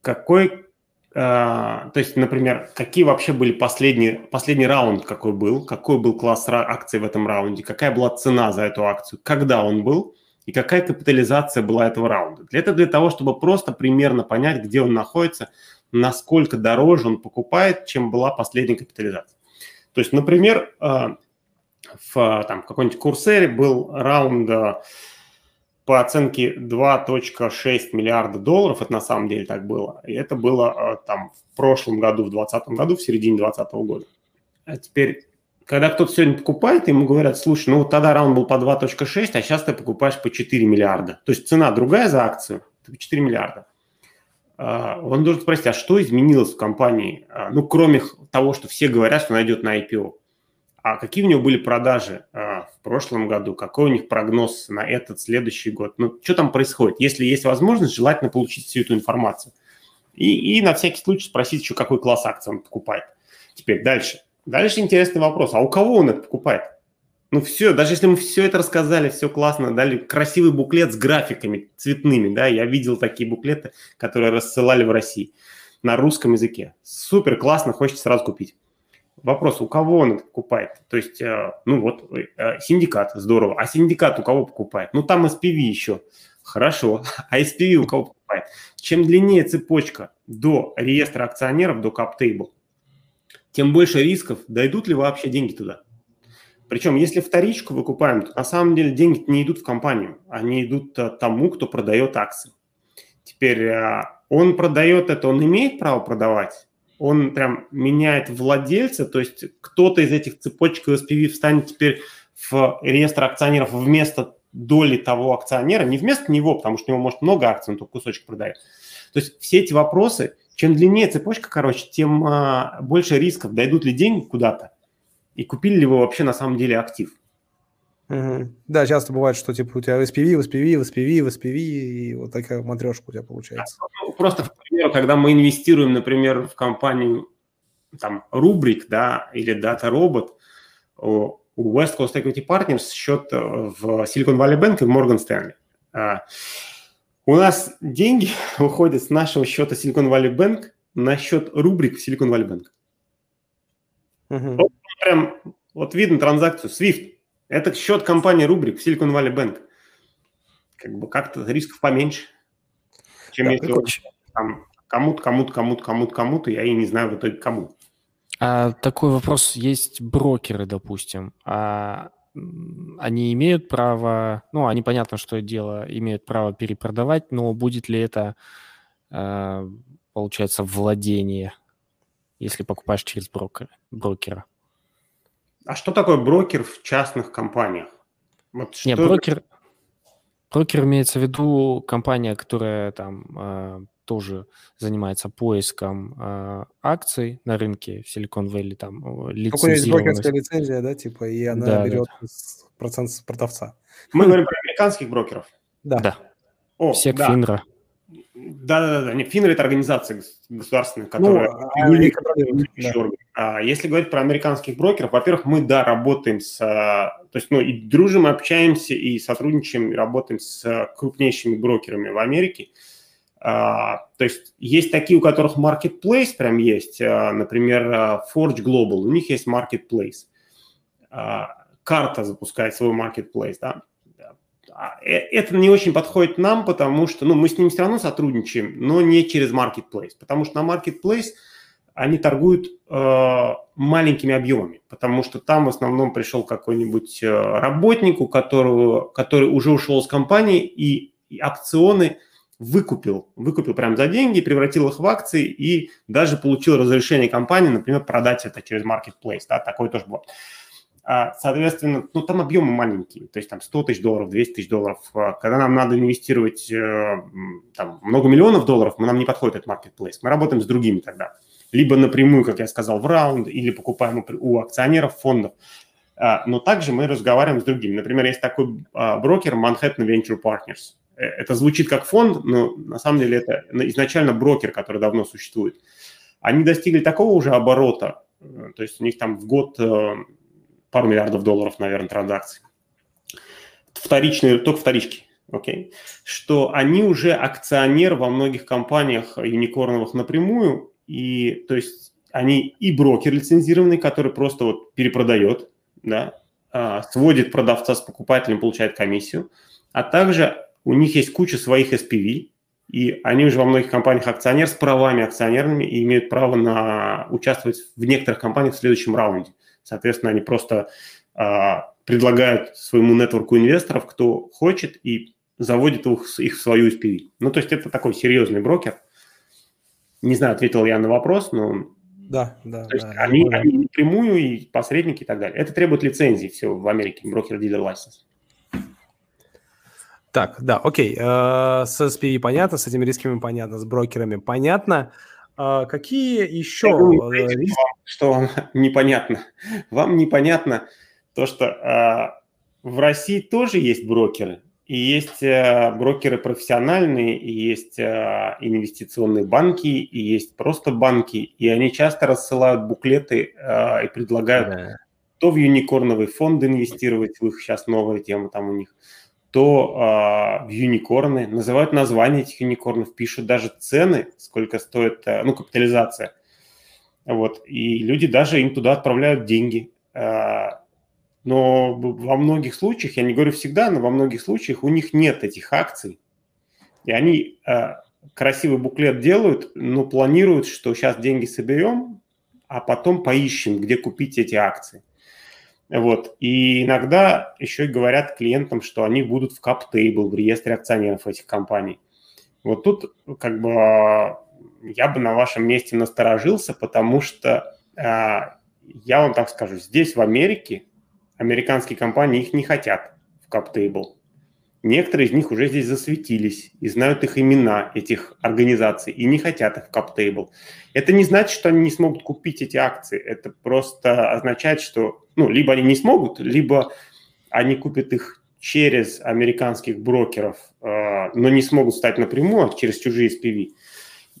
какой то есть, например, какие вообще были последние, последний раунд, какой был, какой был класс акций в этом раунде, какая была цена за эту акцию, когда он был и какая капитализация была этого раунда. Этого для того, чтобы просто примерно понять, где он находится, насколько дороже он покупает, чем была последняя капитализация. То есть, например, uh, в там, какой-нибудь курсере был раунд uh, по оценке 2.6 миллиарда долларов, это на самом деле так было, и это было э, там в прошлом году, в 2020 году, в середине 2020 года. А теперь, когда кто-то сегодня покупает, ему говорят, слушай, ну вот тогда раунд был по 2.6, а сейчас ты покупаешь по 4 миллиарда. То есть цена другая за акцию, это 4 миллиарда. А, он должен спросить, а что изменилось в компании? А, ну, кроме того, что все говорят, что найдет на IPO. А какие у него были продажи в прошлом году, какой у них прогноз на этот следующий год. Ну, что там происходит? Если есть возможность, желательно получить всю эту информацию. И, и на всякий случай спросить еще, какой класс акций он покупает. Теперь дальше. Дальше интересный вопрос. А у кого он это покупает? Ну все, даже если мы все это рассказали, все классно, дали красивый буклет с графиками цветными, да, я видел такие буклеты, которые рассылали в России на русском языке. Супер, классно, хочется сразу купить. Вопрос, у кого он это покупает? То есть, э, ну вот, э, синдикат, здорово. А синдикат у кого покупает? Ну там SPV еще. Хорошо. А SPV у кого покупает? Чем длиннее цепочка до реестра акционеров, до CapTable, тем больше рисков, дойдут ли вообще деньги туда. Причем, если вторичку выкупаем, то на самом деле деньги не идут в компанию, они идут э, тому, кто продает акции. Теперь он продает это, он имеет право продавать, он прям меняет владельца, то есть кто-то из этих цепочек SPV встанет теперь в реестр акционеров вместо доли того акционера, не вместо него, потому что у него может много акций, он только кусочек продает. То есть все эти вопросы, чем длиннее цепочка, короче, тем а, больше рисков, дойдут ли деньги куда-то, и купили ли вы вообще на самом деле актив. Угу. Да, часто бывает, что типа у тебя SPV, SPV, SPV, SPV, и вот такая матрешка у тебя получается. Ну, просто, к примеру, когда мы инвестируем, например, в компанию там Rubrik, да, или Data Robot, у West Coast Equity Partners счет э, в Silicon Valley Bank и в Morgan Stanley. А, у нас деньги уходят с нашего счета Silicon Valley Bank на счет Rubrik в Silicon Valley Bank. Угу. Вот прям, вот видно транзакцию SWIFT. Это счет компании Рубрик Silicon Valley Bank. Как бы как-то рисков поменьше, чем да, если там кому-то, кому-то, кому-то, кому-то, кому-то, я и не знаю в итоге кому. А такой вопрос. Есть брокеры, допустим. А они имеют право, ну, они, понятно, что дело, имеют право перепродавать, но будет ли это, а, получается, владение, если покупаешь через брокера? брокера? А что такое брокер в частных компаниях? Вот что... Не, брокер, брокер имеется в виду компания, которая там э, тоже занимается поиском э, акций на рынке в Silicon Valley, там лицензированность. Брокерская лицензия, да, типа, и она да, берет да. процент с продавца. Мы говорим про американских брокеров. Да. да. О, Сек да. Финра. Да-да-да, не, Финер – это организация государственная, которая ну, а, а, Если говорить про американских брокеров, во-первых, мы, да, работаем с, а, то есть, ну, и дружим, общаемся, и сотрудничаем, и работаем с крупнейшими брокерами в Америке. А, то есть есть такие, у которых marketplace прям есть, например, Forge Global, у них есть marketplace. Карта запускает свой marketplace, да, а, это не очень подходит нам, потому что ну, мы с ними все равно сотрудничаем, но не через Marketplace, потому что на Marketplace они торгуют э, маленькими объемами, потому что там в основном пришел какой-нибудь э, работник, у которого, который уже ушел с компании и, и опционы выкупил, выкупил прям за деньги, превратил их в акции и даже получил разрешение компании, например, продать это через Marketplace, да, такое тоже бывает. А, соответственно, ну, там объемы маленькие, то есть там 100 тысяч долларов, 200 тысяч долларов. А, когда нам надо инвестировать э, там, много миллионов долларов, нам не подходит этот marketplace. Мы работаем с другими тогда. Либо напрямую, как я сказал, в раунд, или покупаем у акционеров фондов. А, но также мы разговариваем с другими. Например, есть такой брокер Manhattan Venture Partners. Э, это звучит как фонд, но на самом деле это изначально брокер, который давно существует. Они достигли такого уже оборота, э, то есть у них там в год пару миллиардов долларов, наверное, транзакций. Вторичные, только вторички, окей, okay? что они уже акционер во многих компаниях юникорновых напрямую, и то есть они и брокер лицензированный, который просто вот перепродает, да, а, сводит продавца с покупателем, получает комиссию, а также у них есть куча своих SPV, и они уже во многих компаниях акционер с правами акционерными и имеют право на участвовать в некоторых компаниях в следующем раунде. Соответственно, они просто а, предлагают своему нетворку инвесторов, кто хочет, и заводят их, их в свою SPV. Ну, то есть это такой серьезный брокер. Не знаю, ответил я на вопрос, но... Да, да. То есть да, они, они напрямую, и посредники и так далее. Это требует лицензии все в Америке, брокер-дилер лайсенс. Так, да, окей. Э, с SPV понятно, с этими рисками понятно, с брокерами понятно. А какие еще э, риски? Что вам непонятно? Вам непонятно то, что а, в России тоже есть брокеры. И есть э, брокеры профессиональные, и есть э, инвестиционные банки, и есть просто банки. И они часто рассылают буклеты э, и предлагают да. то в юникорновый фонд инвестировать, в их сейчас новая тема там у них, то в юникорны. Называют названия этих юникорнов, пишут даже цены, сколько стоит, ну, капитализация. Вот. И люди даже им туда отправляют деньги но во многих случаях, я не говорю всегда, но во многих случаях у них нет этих акций. И они э, красивый буклет делают, но планируют, что сейчас деньги соберем, а потом поищем, где купить эти акции. Вот. И иногда еще и говорят клиентам, что они будут в кап-тейбл, в реестре акционеров этих компаний. Вот тут как бы я бы на вашем месте насторожился, потому что э, я вам так скажу, здесь в Америке американские компании их не хотят в CapTable. Некоторые из них уже здесь засветились и знают их имена, этих организаций, и не хотят их в CapTable. Это не значит, что они не смогут купить эти акции. Это просто означает, что ну, либо они не смогут, либо они купят их через американских брокеров, э, но не смогут стать напрямую а через чужие SPV.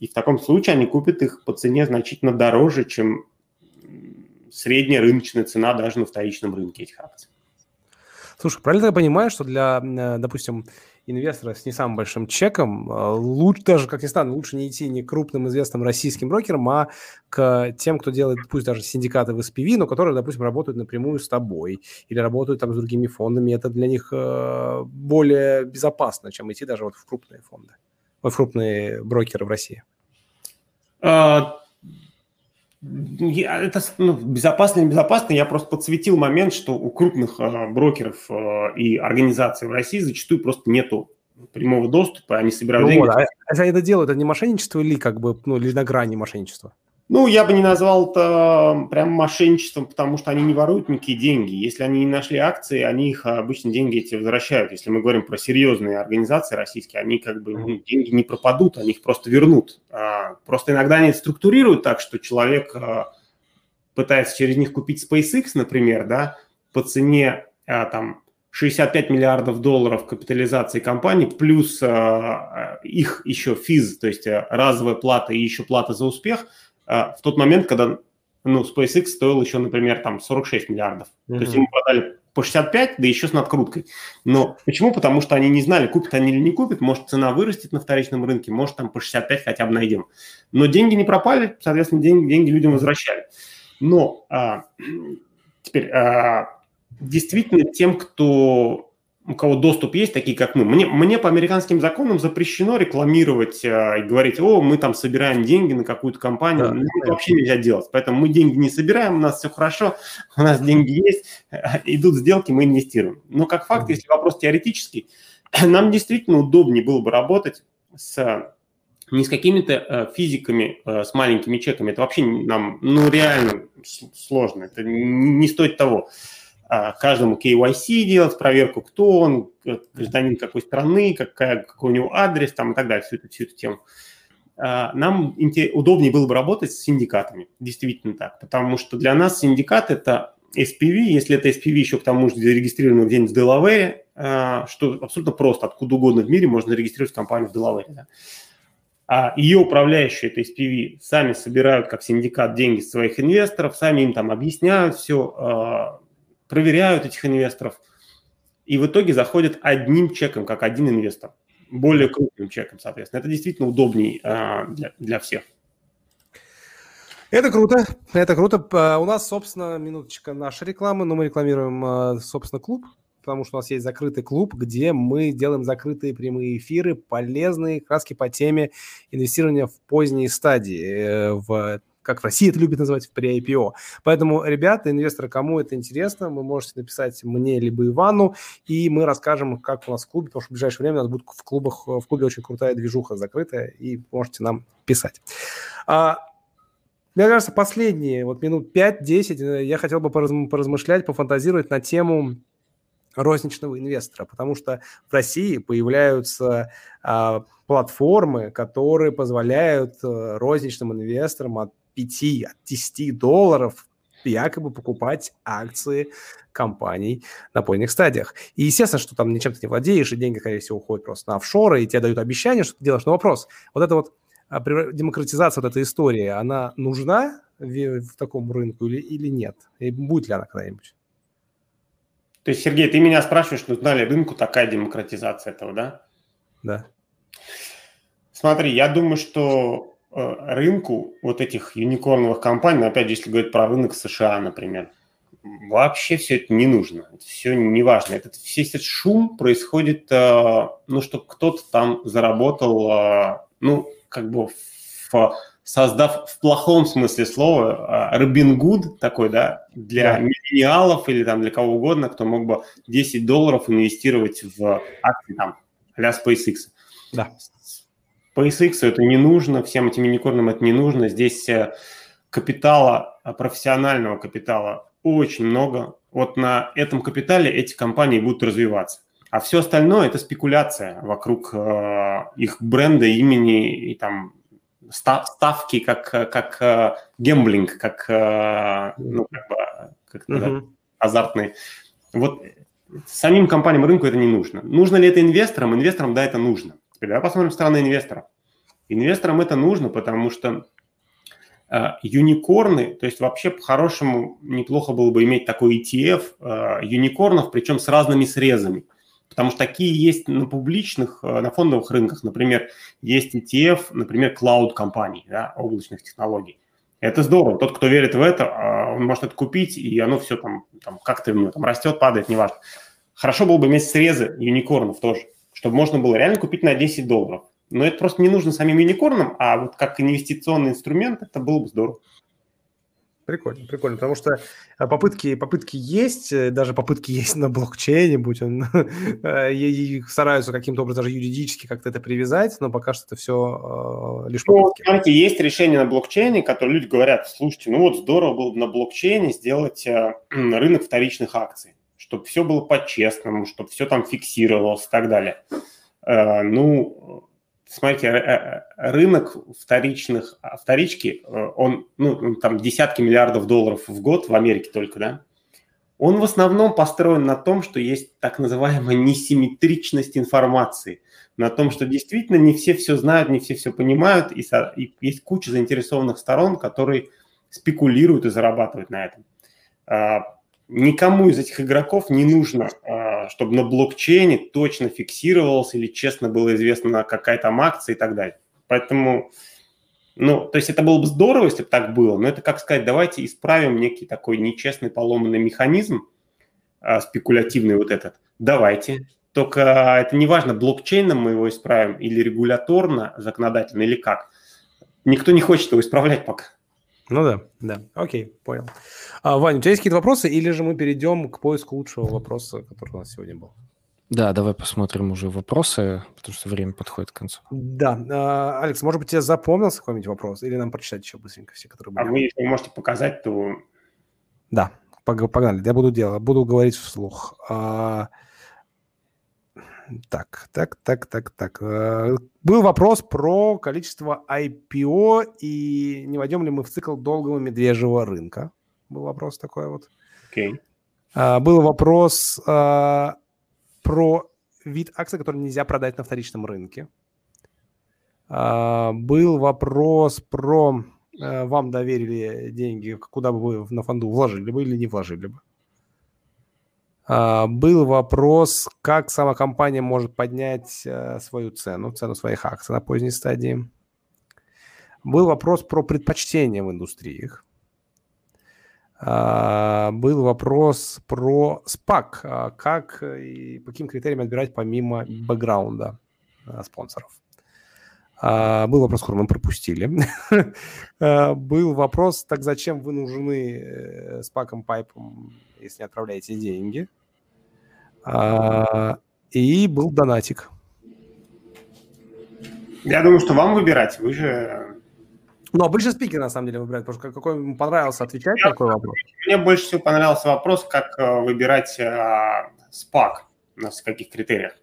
И в таком случае они купят их по цене значительно дороже, чем средняя рыночная цена даже на вторичном рынке этих акций. Слушай, правильно я понимаю, что для, э, допустим, инвестора с не самым большим чеком, э, лучше, даже, как ни странно, лучше не идти не к крупным известным российским брокерам, а к тем, кто делает, пусть даже синдикаты в SPV, но которые, допустим, работают напрямую с тобой или работают там с другими фондами. Это для них э, более безопасно, чем идти даже вот в крупные фонды, в крупные брокеры в России. А, это ну, безопасно или безопасно, я просто подсветил момент, что у крупных э, брокеров э, и организаций в России зачастую просто нету прямого доступа, они собирают ну, деньги. Вот, а, а это делают, это не мошенничество или как бы, ну, или на грани мошенничества? Ну, я бы не назвал это прям мошенничеством, потому что они не воруют никакие деньги. Если они не нашли акции, они их обычно деньги эти возвращают. Если мы говорим про серьезные организации российские, они как бы ну, деньги не пропадут, они их просто вернут. А, просто иногда они структурируют так, что человек а, пытается через них купить SpaceX, например, да, по цене а, там 65 миллиардов долларов капитализации компании, плюс их еще физ, то есть разовая плата и еще плата за успех – а, в тот момент, когда ну, SpaceX стоил еще, например, там 46 миллиардов. Mm-hmm. То есть ему продали по 65, да еще с надкруткой. Но почему? Потому что они не знали, купят они или не купят. Может, цена вырастет на вторичном рынке, может, там по 65 хотя бы найдем. Но деньги не пропали, соответственно, деньги, деньги людям возвращали. Но а, теперь а, действительно тем, кто у кого доступ есть, такие как мы. Мне, мне по американским законам запрещено рекламировать э, и говорить, о, мы там собираем деньги на какую-то компанию. Да. Ну, это вообще нельзя делать. Поэтому мы деньги не собираем, у нас все хорошо, у нас деньги есть, идут сделки, мы инвестируем. Но как факт, если вопрос теоретический, нам действительно удобнее было бы работать с не с какими-то э, физиками э, с маленькими чеками. Это вообще нам, ну, реально сложно. Это не стоит того. А, каждому KYC делать, проверку, кто он, гражданин какой страны, какая, какой у него адрес там и так далее, всю эту, всю эту тему. А, нам удобнее было бы работать с синдикатами, действительно так, потому что для нас синдикат – это SPV, если это SPV еще к тому же зарегистрировано где-нибудь в Делавере, а, что абсолютно просто, откуда угодно в мире можно зарегистрировать компанию в Делавере. Да. А ее управляющие, это SPV, сами собирают как синдикат деньги своих инвесторов, сами им там объясняют все, проверяют этих инвесторов, и в итоге заходят одним чеком, как один инвестор, более крупным чеком, соответственно. Это действительно удобней а, для, для всех. Это круто, это круто. А, у нас, собственно, минуточка нашей рекламы, но мы рекламируем, а, собственно, клуб, потому что у нас есть закрытый клуб, где мы делаем закрытые прямые эфиры, полезные, краски по теме инвестирования в поздние стадии, э, в как в России это любят называть, при IPO. Поэтому, ребята, инвесторы, кому это интересно, вы можете написать мне либо Ивану, и мы расскажем, как у нас в клубе, потому что в ближайшее время у нас будет в клубах, в клубе очень крутая движуха закрытая, и можете нам писать. А, мне кажется, последние вот минут 5-10 э, я хотел бы поразмышлять, пофантазировать на тему розничного инвестора, потому что в России появляются а, платформы, которые позволяют а, розничным инвесторам от 5, от 10 долларов якобы покупать акции компаний на поздних стадиях. И естественно, что там ничем ты не владеешь, и деньги, скорее всего, уходят просто на офшоры, и тебе дают обещание, что ты делаешь. Но вопрос, вот это вот а, демократизация вот этой истории, она нужна в, в таком рынку или, или нет? И будет ли она когда-нибудь? То есть, Сергей, ты меня спрашиваешь, нужна ли рынку такая демократизация этого, да? Да. Смотри, я думаю, что рынку вот этих юникорновых компаний, опять же, если говорить про рынок США, например, вообще все это не нужно, это все не важно. Этот, весь этот шум происходит, э, ну, что кто-то там заработал, э, ну, как бы в, создав в плохом смысле слова Робин Гуд такой, да, для да. миллениалов или там для кого угодно, кто мог бы 10 долларов инвестировать в акции там а SpaceX. Да. SpaceX это не нужно, всем этим юникорнам это не нужно. Здесь э, капитала, э, профессионального капитала очень много. Вот на этом капитале эти компании будут развиваться. А все остальное – это спекуляция вокруг э, их бренда, имени и там ставки, как, как э, гемблинг, как, э, ну, как, бы, как uh-huh. да, азартный. Вот самим компаниям рынку это не нужно. Нужно ли это инвесторам? Инвесторам, да, это нужно. Теперь давай посмотрим со стороны инвесторов. Инвесторам это нужно, потому что э, юникорны, то есть вообще по-хорошему неплохо было бы иметь такой ETF э, юникорнов, причем с разными срезами. Потому что такие есть на публичных, э, на фондовых рынках. Например, есть ETF, например, cloud-компаний, да, облачных технологий. Это здорово. Тот, кто верит в это, он может это купить, и оно все там, там как-то ну, там растет, падает, неважно. Хорошо было бы иметь срезы юникорнов тоже, чтобы можно было реально купить на 10 долларов. Но это просто не нужно самим юникорнам, а вот как инвестиционный инструмент это было бы здорово. Прикольно, прикольно, потому что э, попытки, попытки есть, э, даже попытки есть на блокчейне, будь он, э, и стараются каким-то образом даже юридически как-то это привязать, но пока что это все э, лишь ну, попытки. Ну, знаете, есть решения на блокчейне, которые люди говорят, слушайте, ну вот здорово было бы на блокчейне сделать э, рынок вторичных акций, чтобы все было по-честному, чтобы все там фиксировалось и так далее. Э, ну, смотрите, э, э, рынок вторичных, а, вторички, он, ну, там десятки миллиардов долларов в год в Америке только, да, он в основном построен на том, что есть так называемая несимметричность информации, на том, что действительно не все все знают, не все все понимают, и, и есть куча заинтересованных сторон, которые спекулируют и зарабатывают на этом. Никому из этих игроков не нужно, а, чтобы на блокчейне точно фиксировалось или честно было известно какая там акция и так далее. Поэтому, ну, то есть это было бы здорово, если бы так было, но это, как сказать, давайте исправим некий такой нечестный поломанный механизм, а, спекулятивный вот этот. Давайте. Только это не важно, блокчейном мы его исправим или регуляторно, законодательно, или как. Никто не хочет его исправлять пока. Ну да, да. Окей, понял. А, Ваня, у тебя есть какие-то вопросы, или же мы перейдем к поиску лучшего вопроса, который у нас сегодня был? Да, давай посмотрим уже вопросы, потому что время подходит к концу. Да. А, Алекс, может быть, тебе запомнился какой-нибудь вопрос? Или нам прочитать еще быстренько все, которые были? А вы, если вы можете показать, то... Да, погнали. Я буду делать, буду говорить вслух. А, так, так, так, так, так. Э, был вопрос про количество IPO и не войдем ли мы в цикл долгого медвежьего рынка. Был вопрос такой вот. Okay. А, был вопрос а, про вид акций, который нельзя продать на вторичном рынке. Был вопрос про вам доверили деньги, куда бы вы на фонду вложили бы или не вложили бы. А, был вопрос, как сама компания может поднять э, свою цену, цену своих акций на поздней стадии. Был вопрос про предпочтения в индустриях. А, был вопрос про SPAC, а, как и по каким критериям отбирать помимо бэкграунда э, спонсоров. Был вопрос, который мы пропустили. Был вопрос, так зачем вы нужны спаком, э, пайпом, если отправляете деньги. А, и был донатик. Я думаю, что вам выбирать. Вы же... Ну, обычно спикер, на самом деле, выбирает, потому что какой ему понравился отвечать на такой вопрос. Мне больше всего понравился вопрос, как э, выбирать а, спак, на каких критериях.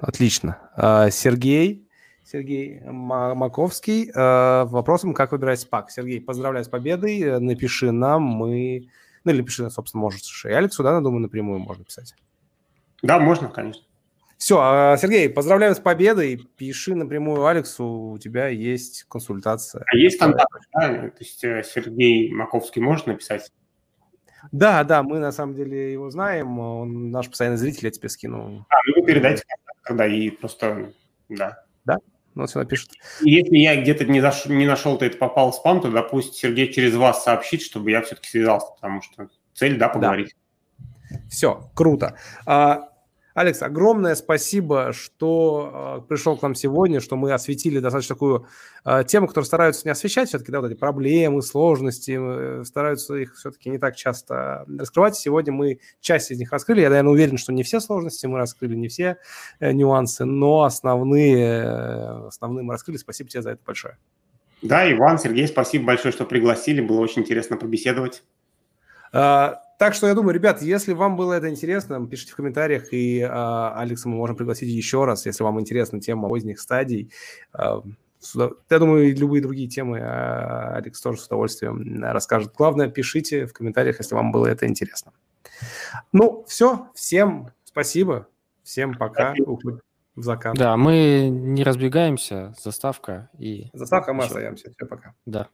Отлично. А, Сергей, Сергей Маковский. Э, вопросом, как выбирать спак. Сергей, поздравляю с победой. Напиши нам, мы... Ну, или пиши, собственно, можешь и Алексу, да, думаю, напрямую можно писать. Да, можно, конечно. Все, а, Сергей, поздравляю с победой. Пиши напрямую Алексу, у тебя есть консультация. А есть контакт, да? То есть э, Сергей Маковский может написать? Да, да, мы на самом деле его знаем. Он наш постоянный зритель, я тебе скину. А, ну вы передайте тогда и просто, да. Да? Ну, вот сюда пишет. Если я где-то не, заш... не нашел, то это попал в спам, то, допустим, Сергей через вас сообщит, чтобы я все-таки связался, потому что цель, да, поговорить. Да. Все, круто. А, Алекс, огромное спасибо, что э, пришел к нам сегодня, что мы осветили достаточно такую э, тему, которую стараются не освещать все-таки, да, вот эти проблемы, сложности, э, стараются их все-таки не так часто раскрывать. Сегодня мы часть из них раскрыли. Я, наверное, уверен, что не все сложности мы раскрыли, не все э, нюансы, но основные, э, основные мы раскрыли. Спасибо тебе за это большое. Да, Иван, Сергей, спасибо большое, что пригласили. Было очень интересно побеседовать. Uh, так что я думаю, ребят, если вам было это интересно, пишите в комментариях, и э, Алекса мы можем пригласить еще раз, если вам интересна тема поздних стадий. Э, я думаю, любые другие темы э, Алекс тоже с удовольствием расскажет. Главное, пишите в комментариях, если вам было это интересно. Ну, все, всем спасибо, всем пока. Спасибо. В закат. Да, мы не разбегаемся, заставка и... Заставка, мы остаемся. Все, пока. Да.